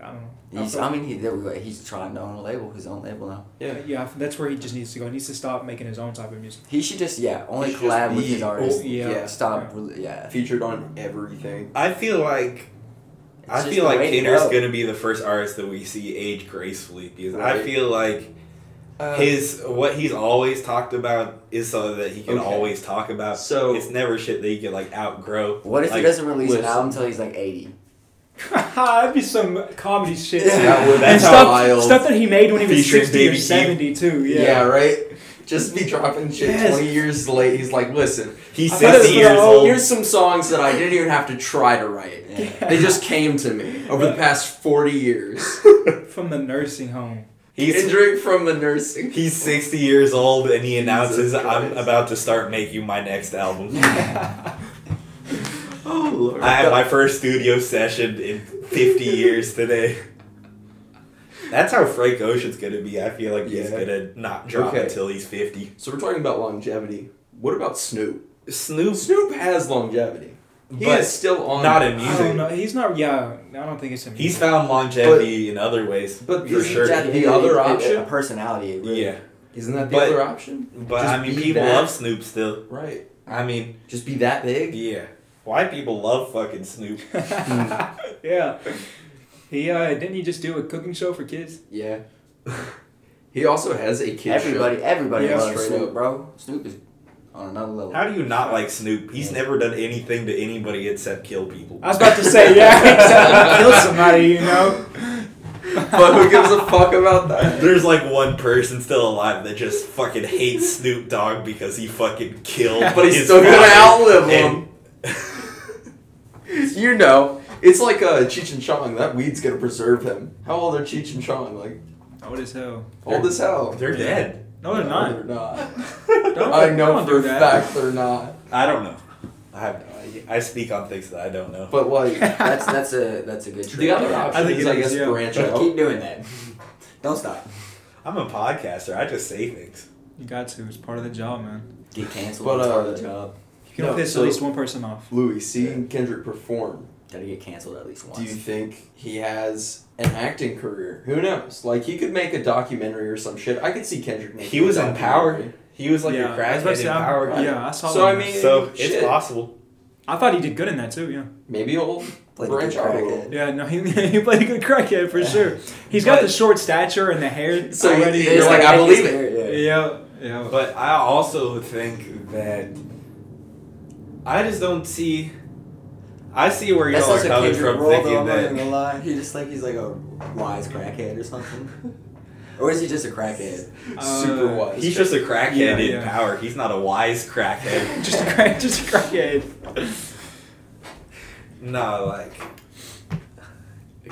I don't know. He's, felt- I mean, he, there we go. he's trying to own a label, his own label now. Yeah. yeah, that's where he just needs to go. He needs to stop making his own type of music. He should just yeah only He should just collab with his artists. oh, yeah. Yeah. Stop. Yeah. Yeah. yeah. Featured on everything. I feel like I It's just feel like way to Kendrick's go. gonna be the first artist that we see age gracefully because I feel like Uh, his what he's always talked about is something that he can Okay. always talk about. So- it's never shit that he can like outgrow. What if Like, he doesn't release listen. an album until he's like eighty? *laughs* That'd be some comedy shit. Yeah. That would- and stuff, wild. stuff that he made when he was sixty Baby or Keem. seventy too. yeah. Yeah. right? Just be dropping shit Yes. 20 years late. He's like, listen, He's I thought it was sixty years old. here's some songs that I didn't even have to try to write. *laughs* Yeah. They just came to me over the past 40 years. *laughs* From the nursing home. He's Kendrick from the nursing. he's sixty years old and he announces I'm about to start making my next album. Oh, Lord. I had my first studio session in 50 years today. That's how Frank Ocean's gonna be. I feel like he's Yeah. gonna not drop Okay. until he's 50. So we're talking about longevity. What about Snoop? Snoop, Snoop has longevity. He But is still on. not in music. Oh, don't. He's not. Yeah, I don't think it's in. Music. He's found longevity in other ways. But for isn't sure. that the It- other it- it- option? A personality. Really. Yeah, Isn't that the But- other option? but Just I mean, people that- love Snoop still. Right. I mean, Just be that big. yeah. White people love fucking Snoop. *laughs* yeah. He uh didn't he just do a cooking show for kids? Yeah. he also has a kid Everybody, everybody Yeah, loves straight Snoop, up. bro. Snoop is on another level. How do you not like Snoop? He's never done anything to anybody except kill people. I was about to say, yeah, *laughs* except he killed somebody, you know. But who gives a fuck about that? There's like one person still alive that just fucking hates Snoop Dogg because he fucking killed. But he's his still gonna father. outlive And- *laughs* You know, it's like uh, Cheech and Chong. That weed's gonna preserve him. How old are Cheech and Chong? Like Old as hell. old as hell. They're dead. No, they're not. They're not. *laughs* *laughs* Don't, I know don't for a fact they're not. I don't know. I have no idea. I speak on things that I don't know. But like That's that's a that's a good. Trick. The trait. other I option think is, it I is, guess, yeah. branch Keep- out. Keep doing that. Don't stop. I'm a podcaster. I just say things. You got to. It's part of the job, man. Get canceled. But, But, part uh, of the job. You can No, piss so- at least one person off. Louie, seeing Kendrick perform, Gotta get canceled at least once. do you think he has an acting career? Who knows? Like he could make a documentary or some shit. I could see Kendrick. making He was a in Power. He was like yeah, a I was about crackhead in say, I'm- Yeah, I saw. So, that. I mean- So Shit. it's possible. I thought he did good in that too. Yeah. Maybe he'll Like branch the out a little. crackhead. Yeah, no, *laughs* he, he played a good crackhead for sure. *laughs* He's got But- the short stature and the hair So you- already. you're like, I believe it. yeah, yeah. But I also think that I just don't see. I see where That's y'all are coming Kendrick from, role, though. thinking I'm that gonna lie. He just like he's like a wise crackhead or something. *laughs* or is he just a crackhead? Super Uh, wise. he's just a crackhead Yeah, in yeah. Power. He's not a wise crackhead. *laughs* just a crack, just a crackhead. *laughs* no, like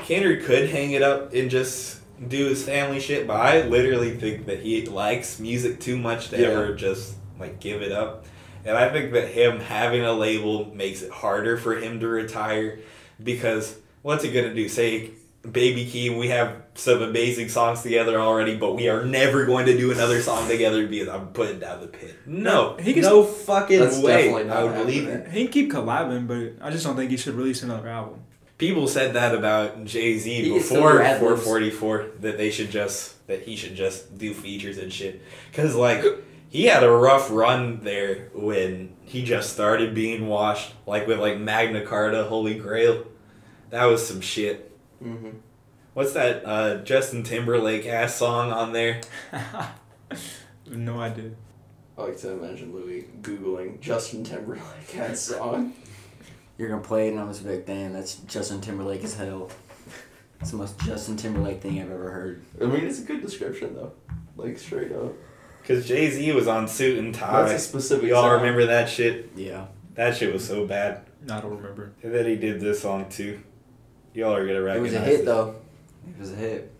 Kendrick could hang it up and just do his family shit, but I literally think that he likes music too much to Yeah. ever just like give it up. And I think that him having a label makes it harder for him to retire because what's he gonna do? Say Baby Keem, we have some amazing songs together already, but we are never going to do another song together because I'm putting down the pit. No, He can- no fucking That's way. definitely not I would believe happening. it. He can keep collabing, but I just don't think he should release another album. People said that about Jay Z He can still before 444 that they should just that he should just do features and shit. Cause like he had a rough run there when he just started being washed, like with like Magna Carta, Holy Grail. That was some shit. hmm What's that uh, Justin Timberlake ass song on there? *laughs* no idea. I like to imagine Louie googling Justin Timberlake ass song. *laughs* You're gonna play it and I'm just like, damn, that's Justin Timberlake as hell. It's the most Justin Timberlake thing I've ever heard. I mean, it's a good description though. Like straight up. Cause Jay Z was on Suit and Tie. That's a specific. Y'all song. remember that shit? Yeah. That shit was so bad. I don't remember. And then he did this song too. Y'all are gonna recognize. It recognize was a hit though. It was a hit.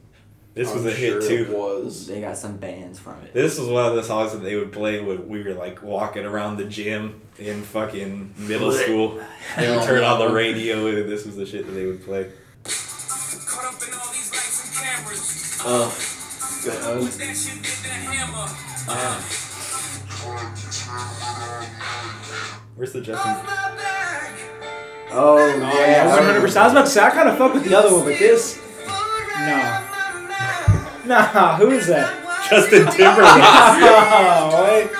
This was I'm a hit too. It was. They got some bands from it. This was one of the songs that they would play when we were like walking around the gym in fucking middle school. *laughs* They would turn on the radio and this was the shit that they would play. Caught up in all these lights and cameras. Oh, God. Put that shit in the hammer. Where's the Justin? Oh, oh Yeah, one hundred percent. I was about to say I kind of fuck with the other one, but this, no, nah. Who is that? Justin *laughs* oh, Timberlake. Oh.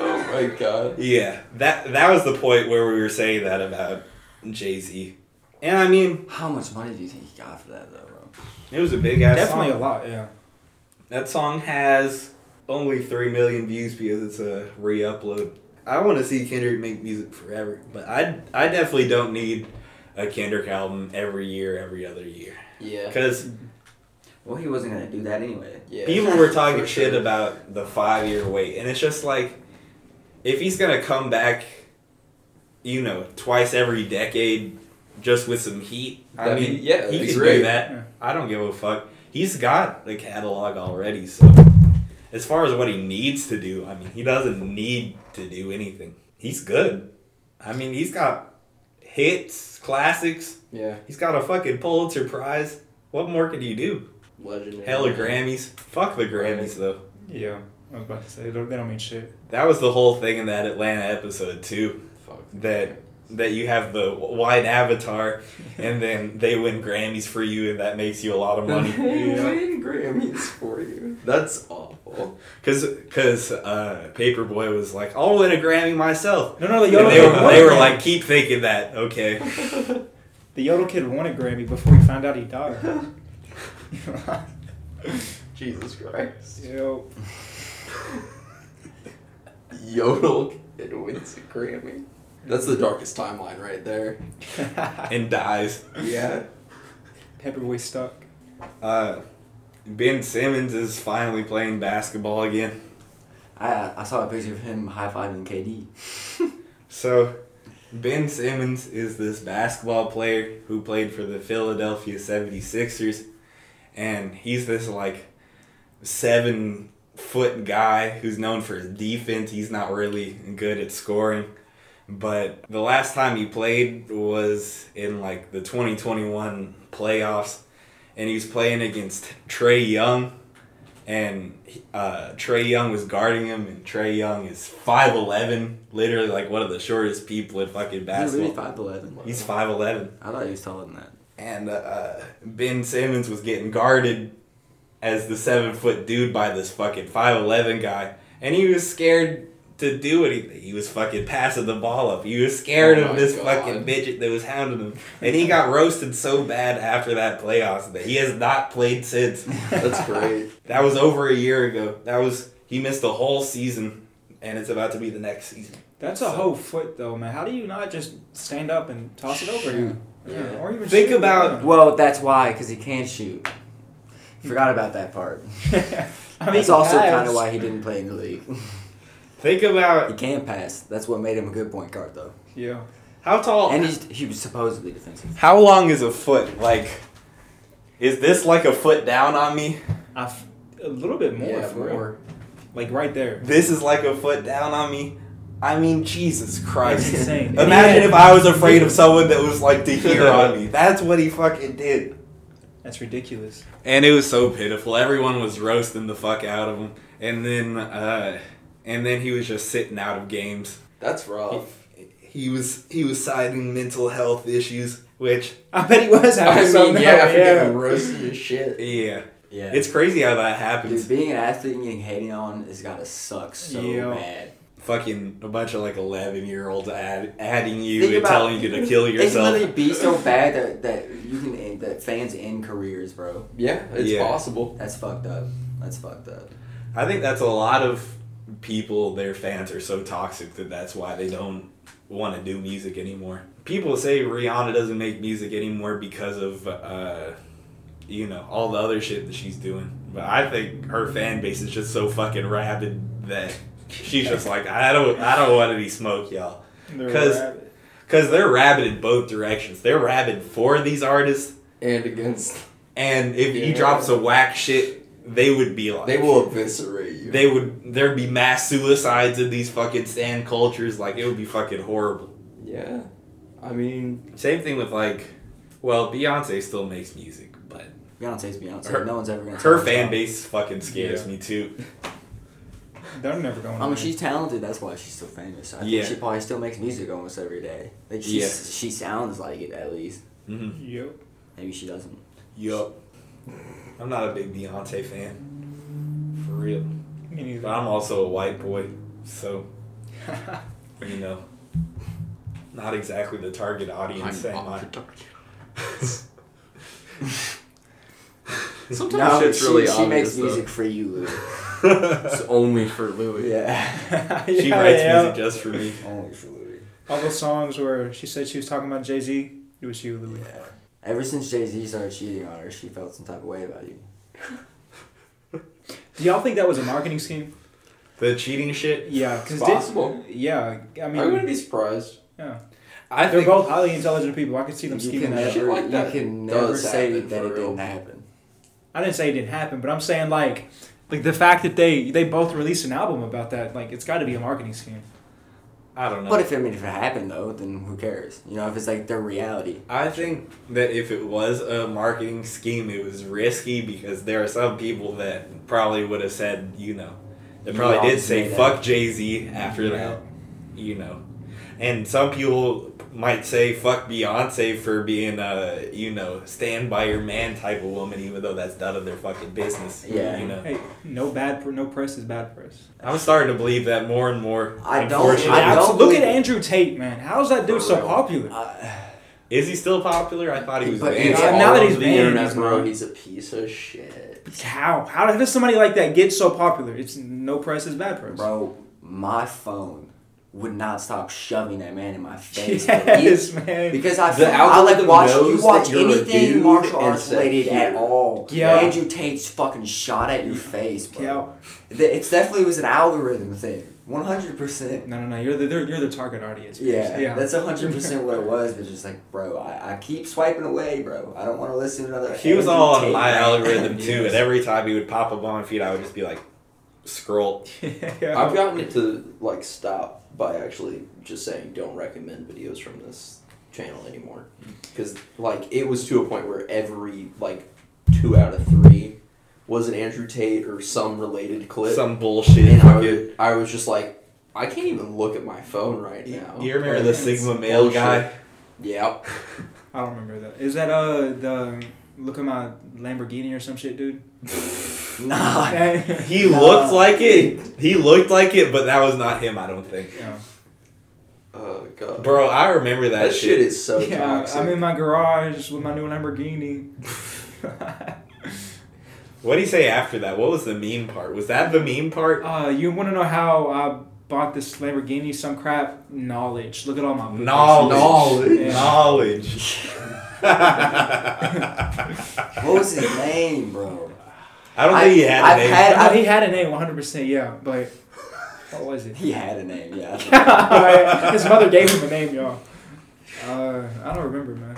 Oh my God. yeah, that that was the point where we were saying that about Jay Z. And I mean, How much money do you think he got for that though, bro? it was a big ass Definitely song. a lot. Yeah. That song has only three million views because it's a re-upload. I want to see Kendrick make music forever, but I I definitely don't need a Kendrick album every year, every other year. Yeah. Because Well, he wasn't gonna do that anyway. Yeah. people were talking *laughs* For shit sure. about the five year wait, and it's just like, if he's gonna come back, you know, twice every decade, just with some heat. I That'd mean, yeah, he can great. do that. Yeah. I don't give a fuck. He's got the catalog already, so as far as what he needs to do, I mean, he doesn't need to do anything. He's good. I mean, he's got hits, classics. Yeah. He's got a fucking Pulitzer Prize. What more can you do? Legendary. Hella Grammys. Fuck the Grammys though. Yeah. I was about to say they don't, they don't mean shit. That was the whole thing in that Atlanta episode too. Fuck. That that you have the white avatar, and then they win Grammys for you, and that makes you a lot of money. They win Grammys for you. That's awful. Cause, cause, uh, Paperboy was like, "I'll win a Grammy myself." No, no, the And Yodel they Kid were, won they were like, "Keep thinking that." Okay. *laughs* the Yodel Kid won a Grammy before he found out he died. *laughs* Jesus Christ. Yo. *laughs* Yodel Kid wins a Grammy. That's the darkest timeline right there. *laughs* and dies. Yeah. Paperboy stuck. Uh, ben Simmons is finally playing basketball again. I I saw a picture of him high fiving KD. *laughs* So, Ben Simmons is this basketball player who played for the Philadelphia 76ers. And he's this, like, seven foot guy who's known for his defense. He's not really good at scoring. But the last time he played was in, like, the 2021 playoffs. And he was playing against Trae Young. And uh, Trae Young was guarding him, and Trae Young is 5'11, literally like one of the shortest people in fucking He's basketball. really five eleven. He's 5'11. I thought he was taller than that. And uh, Ben Simmons was getting guarded as the seven foot dude by this fucking 5'11 guy. And he was scared to do anything. He was fucking passing the ball up. He was scared Oh of this God. fucking midget that was hounding him. And he got roasted so bad after that playoffs that he has not played since. *laughs* That's great. That was over a year ago. That was he missed a whole season, and it's about to be the next season. That's a whole foot though, man. How do you not just stand up and toss it over him? Yeah. Or even Think shoot. about- Well, that's why, because he can't shoot. Forgot about that part. *laughs* I mean, That's also kind of why he didn't play in the league. *laughs* Think about he can pass. That's what made him a good point guard, though. Yeah. how tall And he's he was supposedly defensive. how long is a foot? Like, is this like a foot down on me? I f- a little bit more yeah, for real. Like right there. This is like a foot down on me. I mean, Jesus Christ. That's insane. *laughs* Imagine if I was afraid of someone that was like to here *laughs* on me. That's what he fucking did. That's ridiculous. And it was so pitiful. Everyone was roasting the fuck out of him. And then uh and then he was just sitting out of games. That's rough. He was he was citing mental health issues, which I bet he was *laughs* I having mean, some. yeah, now, after getting roasted as shit. yeah. Yeah. It's crazy how that happens. Dude, being an athlete and getting hated on has gotta suck so Yeah. bad. Fucking a bunch of like eleven year olds add, adding you Think and about- telling you to kill yourself. *laughs* It's yourself. literally be so *laughs* bad that, that you can end, that fans end careers, bro. Yeah, it's Yeah. possible. That's fucked up. That's fucked up. I think that's a lot of people. Their fans are so toxic that that's why they don't want to do music anymore. People say Rihanna doesn't make music anymore because of, uh, you know, all the other shit that she's doing. But I think her fan base is just so fucking rabid that she's just like, I don't, I don't want any smoke, y'all. They're 'Cause- rabid. Because they're rabid in both directions. They're rabid for these artists, And against, and if you Yeah. drop some whack shit, they would be like, they will eviscerate you. they would there'd be mass suicides in these fucking stan cultures like it would be fucking horrible yeah. I mean, same thing with like well beyonce still makes music but Beyonce's Beyonce. Her- no one's ever gonna. her fan stop. base fucking scares Yeah. me too *laughs* They're never going. I mean, away. she's talented. That's why she's still famous. I Yeah. think she probably still makes music almost every day. Like she, Yeah. she sounds like it at least. mm-hmm. Yep. Maybe she doesn't. yup i'm not a big beyonce fan for real Me neither. but i'm also a white boy so *laughs* you know not exactly the target audience am I? *laughs* sometimes No, shit's she, really she obvious, makes though. music for you, Louie. *laughs* It's only for Louie. yeah. she Yeah, writes yeah. music just for me Only for Louie. All those songs where she said she was talking about Jay Z, it was you, Louie. Yeah. Ever since Jay Z started cheating on her, she felt some type of way about you. *laughs* Do y'all think that was a marketing scheme? the cheating shit Yeah, It's because possible. yeah, I mean, I wouldn't mean, be surprised. yeah, i they're think both highly intelligent people. I could see them You scheming that. shit never, like that you can never say that it didn't happen. I didn't say it didn't happen, but I'm saying like, like the fact that they they both released an album about that, like it's got to be a marketing scheme. I don't know But if I mean if it happened though, then who cares? You know, if it's like their reality. I think that if it was a marketing scheme, it was risky because there are some people that probably would have said, you know, they probably did say fuck. Jay Z after that, you know. And some people might say fuck Beyonce for being a you know stand by your man type of woman, even though that's none of their fucking business. Yeah. you know. Hey, no bad, pr- no press is bad press. I'm starting to believe that more and more. I don't- I don't look at Andrew Tate, man. How's that dude so popular? Uh, Is he still popular? I thought he was But banned. he's Yeah, All now that over he's the banned, internet, he's bro, he's a piece of shit. How? How does somebody like that get so popular? It's no press is bad press. bro, my phone would not stop shoving that man in my face. *laughs* Yes, bro. man. Because I, The I like algorithm watch you watch anything martial arts related at all. Yeah. Andrew Tate's fucking shot at your face, bro. Yeah. The- It's definitely was an algorithm thing. One hundred percent. No, no, no. You're the they're- you're the target audience. Yeah, yeah. that's hundred percent what it *laughs* was. But just like, bro, I, I keep swiping away, bro. I don't want to listen to another. He was all on my rant. algorithm *laughs* too, Yes. and every time he would pop up on my feed, I would just be like, scroll. yeah. I've gotten it to like stop by actually just saying don't recommend videos from this channel anymore because like it was to a point where every like two out of three was an Andrew Tate or some related clip. Some bullshit. and I fucking- was, I was just like, I can't even look at my phone right now. You remember Like, the Sigma male bullshit. guy? Yep. I don't remember that. Is that uh the look at my Lamborghini or some shit, dude? *laughs* *laughs* Nah. He Nah. looked like it. He looked like it, but that was not him. I don't think. Yeah. Oh god. Bro, I remember that, that shit is so yeah, toxic. I'm in my garage with my new Lamborghini. *laughs* What did he say after that? What was the meme part? Was that the meme part? uh, you want to know how I bought this Lamborghini? Some crap knowledge. Look at all my Knowledge. Yeah. Knowledge. *laughs* What was his name, bro? I don't think he had a I've name. had- I know he had a name, 100. percent Yeah, but what was it? *laughs* He had a name, yeah. *laughs* His mother gave him a name, y'all. Uh, I don't remember, man.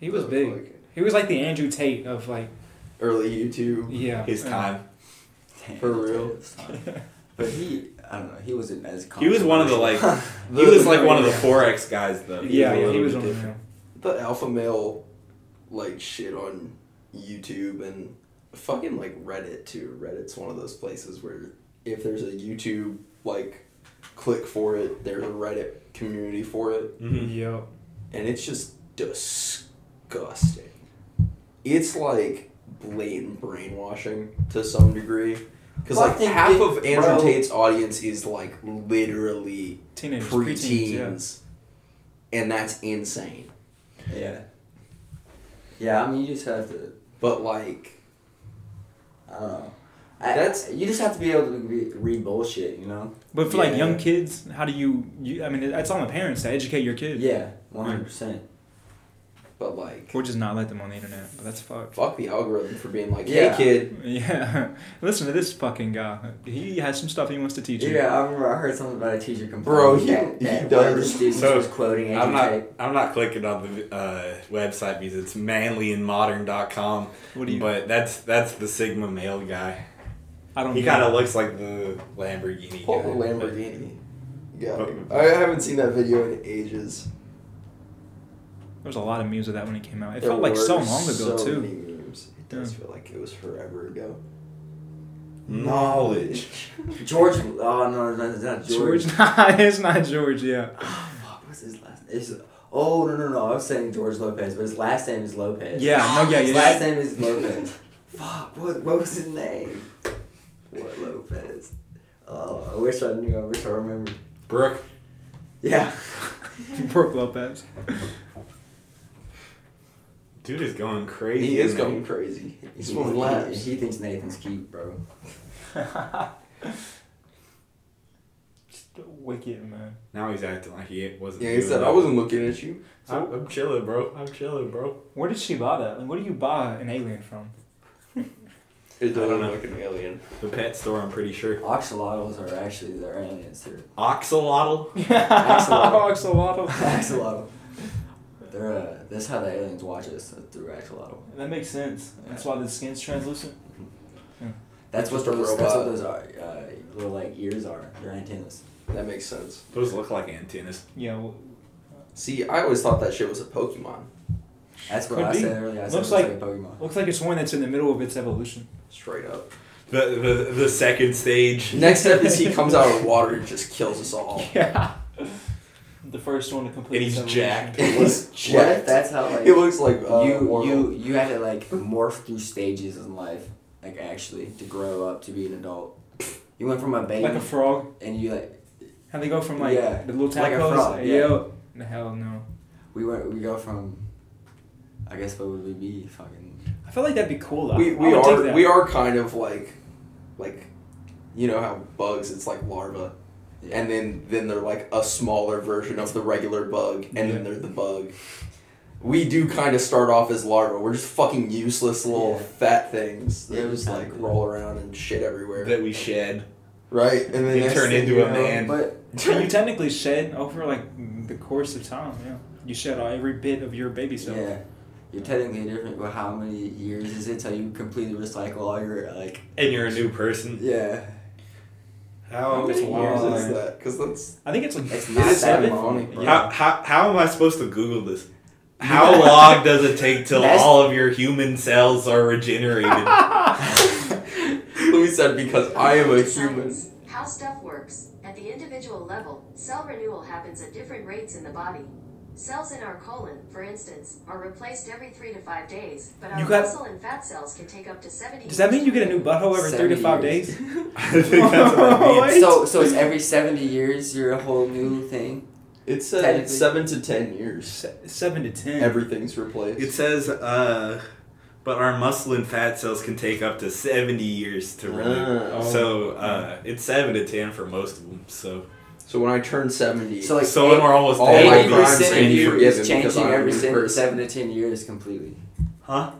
He was big. He was like the Andrew Tate of like, Early YouTube. yeah. His yeah. time. For real? *laughs* But he, I don't know. He wasn't as. He was one of the like. He was like one of the forex guys though. Yeah, was yeah, he was bit on the different. the alpha male like shit on YouTube and fucking like Reddit too. Reddit's one of those places where if there's a YouTube like click for it, there's a Reddit community for it, Mhm. Yeah. and it's just disgusting. It's like blatant brainwashing to some degree. Because Well, like half it- of Andrew bro- Tate's audience is like literally Teenagers, preteens, preteens, and that's insane. Yeah. Yeah, I mean, you just have to. But like, I don't know. I, That's- you just have to be able to re- read bullshit, you know. But for like young kids, how do you, you? I mean, it's on the parents to educate your kids. Yeah, one hundred percent. But like, Or just not let them on the internet. But that's fucked. fuck the algorithm for being like, Yeah. hey kid, Yeah. *laughs* Listen to this fucking guy. He has some stuff he wants to teach you. Yeah, I remember I heard something about a teacher complaining Bro, he- that, he that one of the does. students So, was quoting I'm not. Tate. I'm not clicking on the uh, website because it's manlyandmodern.com. What do you? But that's that's the Sigma male guy. I don't. He kind of looks like the Lamborghini. pull the guy. Lamborghini. Yeah, I haven't seen that video in ages. There was a lot of memes of that when it came out. It There felt like so long ago so too. Many memes. It does Yeah. feel like it was forever ago. Mm. Knowledge. *laughs* George. Oh no, no, it's not George. George, *laughs* nah, it's not George. Yeah. Ah, fuck, what's his last? It's, oh no no no! I was saying George Lopez, but his last name is Lopez. Yeah. No. Yeah. His Yeah. last name is Lopez. *laughs* Fuck, what what was his name? What Lopez? Oh, I wish I knew. I wish I remembered. Brooke. Yeah. Brooke Lopez. Dude is going crazy. He is man. going crazy. He's He, one he, laps. he thinks Nathan's cute, bro. *laughs* Just wicked man. Now he's acting like he wasn't. Yeah, he said that. I wasn't looking at you. I'm, I'm chilling, bro. I'm chilling, bro. Where did she buy that? Like, where do you buy an alien from? It don't doesn't know. look like an alien. The pet store, I'm pretty sure. Oxalotls are actually they're aliens too. Oxalotl. *laughs* Axolotl. Axolotl. Axolotl. They're uh, that's how the aliens watch us uh, through axolotl. That makes sense. That's why the skin's translucent. That's what Just a those. That's what those are. Uh, little like ears are. They're antennas. That makes sense. Those look like antennas. Yeah. Well, See, I always thought that shit was a Pokemon. That's what Could I be. said earlier. I said Looks it like- like, a Pokemon. looks like it's one that's in the middle of its evolution. Straight up. The the, the second stage. Next step is he *laughs* comes out of water and just kills us all. Yeah. First one to complete. And he's its evolution. jacked. It was What if that's how like It looks like uh, you Warhol. you you had to like morph through stages in life, like actually to grow up to be an adult. You went from a baby Like a frog. and you like How they go from like Yeah, the little like a tadpoles? frog, yeah. Yo, the hell no. we went we go from. I guess what would we be fucking I feel like that'd be cool though. we we are we are kind of like like you know how bugs it's like larva and then then they're like a smaller version of the regular bug and Yeah. then they're the bug we do kind of start off as larvae. we're just fucking useless little Yeah. fat things that Yeah, just like good. roll around and shit everywhere that we shed. right and then You turn into a know- man. But But you technically shed over like the course of time. Yeah, you shed all, every bit of your baby self. yeah, you're technically different. But how many years is it till you completely recycle all your like? And you're a new person. Yeah, how How many years wild. is that because that's I think it's like It's not is seven. ironic, bro. how, how how am I supposed to Google this? How long does it take till That's- all of your human cells are regenerated? *laughs* *laughs* Louie said because I am a human How stuff works. At the individual level, cell renewal happens at different rates in the body. Cells in our colon, for instance, are replaced every three to five days, but our You got- muscle and fat cells can take up to 70 Does that mean you get a new butthole every three to five years. days? *laughs* *laughs* I think that's what it means. so so it's every seventy years you're a whole new thing. it said Technically. seven to ten years Se- Seven to ten. everything's replaced It says, uh, but our muscle and fat cells can take up to 70 years to renew. Ah. So uh, it's 7 to 10 for most of them. So, So when I turn 70, So like so when we're almost all my eighty crimes percent can of be you forgiven is changing every new se- seven to ten years completely. Huh?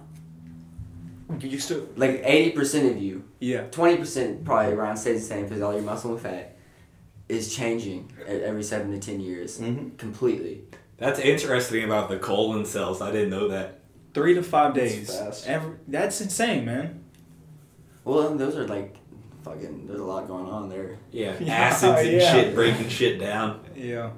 You used to. Like eighty percent of you, Yeah. twenty percent probably around stays the same because all your muscle and fat is changing every seven to ten years Mhm. completely. That's interesting about the colon cells. I didn't know that. Three to five That's days. fast. Every, that's insane, man. Well, those are like fucking. There's a lot going on there. Yeah. *laughs* Yeah, Acids and *laughs* yeah. shit breaking shit down. Yeah.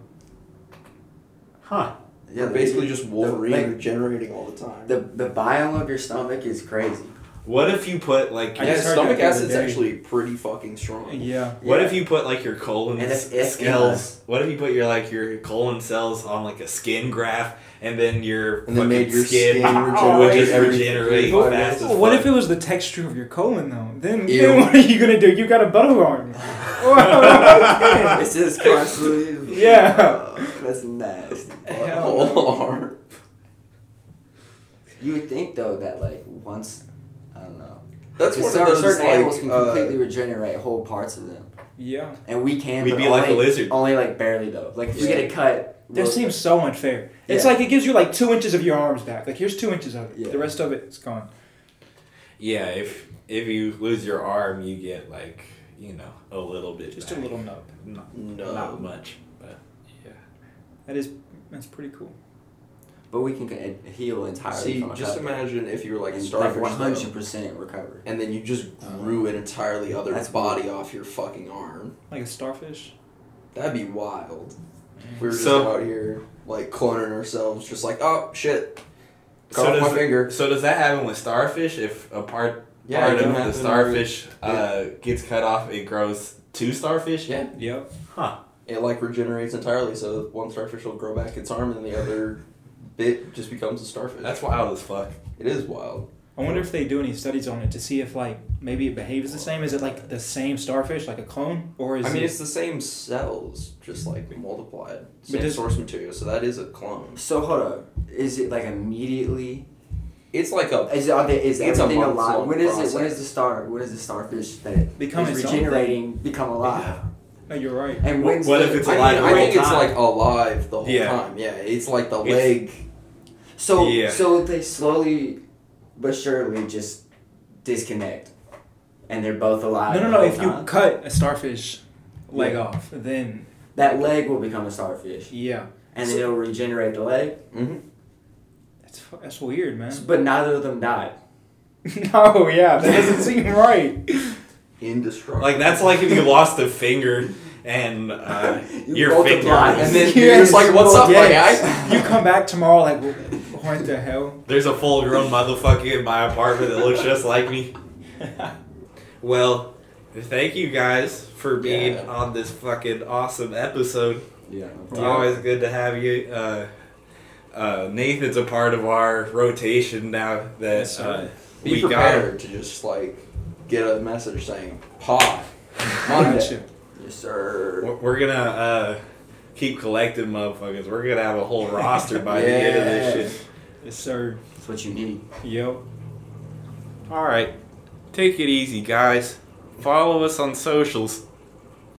Huh. Yeah, We're basically just Wolverine like- regenerating all the time. The the biome of your stomach is crazy. What if you put like I yeah, just heard stomach that the other acid's day. actually pretty fucking strong. Yeah. What if you put like your colon And if- if cells? What if you put your like your colon cells on like a skin graft, and then your And then fucking made your skin, skin *laughs* would regenerate just every regenerate five fast days. as what fuck. if it was the texture of your colon though? Then, Ew. then what are you gonna do? You got a butthole on you. It's just constantly. Yeah. Uh, that's nasty. Hell Whole arm. You would think though that like once, I don't know. That's Because one of certain, those certain animals like can uh, completely regenerate whole parts of them, Yeah. and we can. We'd but be like a lizard. Only like barely though. Like if you get a cut. That real- seems so unfair. It's like it gives you like two inches of your arms back. Like here's two inches of it. Yeah. The rest of it's gone. Yeah, if if you lose your arm, you get like you know a little bit. Just a little nub. Not, No. not much, but yeah. That is that's pretty cool. But we can heal entirely. See, from a just cut. imagine if you were like a starfish, Like one hundred percent recover. and then you just grew an entirely other That's body off your fucking arm. Like a starfish. That'd be wild. If we were just So- out here like cloning ourselves, just like oh shit, cut So off my does, finger. so does that happen with starfish? If a part Yeah, part of the starfish with- uh, gets cut off, it grows two starfish. Yeah, Yep. Huh. it like regenerates entirely. So one starfish will grow back its arm, and the other bit just becomes a starfish. That's wild as fuck. it is wild. I wonder if they do any studies on it to see if like maybe it behaves the same. Is it like the same starfish, like a clone, or is I mean, it? it's the same cells, just like multiplied. Same does- source material, so that is a clone. So hold up. Is it like immediately? It's like a Is are they, is It's a everything months alive? long When is it? When process. the star? When is the starfish that Become is its own thing. regenerating become alive? You're right. And when's what if it's I, alive mean, the I think it's like alive the whole Yeah. time. Yeah, it's like the It's- leg. So Yeah. so they slowly but surely just disconnect, and they're both alive. No, no, no. If you cut a starfish leg Yeah. off, then that leg will become a starfish, yeah, and then it'll regenerate the leg. Mm-hmm. that's that's weird, man. But neither of them died. *laughs* no, yeah, that doesn't seem right. *laughs* Indestructible. Like that's like if you lost a finger and uh, *laughs* You your multiply. finger. and then Yes. *laughs* you're just like, "What's up, my guy?" You come back tomorrow, like, what the hell? There's a full grown motherfucker in my apartment that looks just like me. *laughs* Well, thank you guys for being Yeah. on this fucking awesome episode. Yeah. It's always good to have you. Uh, uh, Nathan's a part of our rotation now that Yes, uh, Be we got. prepared to just like get a message saying pod Monday. Gotcha. Yes, sir. We're- We're gonna uh, keep collecting motherfuckers. We're gonna have a whole roster by the end of this *laughs* shit. Yes, sir. That's what you need. Yo. All right, take it easy, guys. Follow us on socials.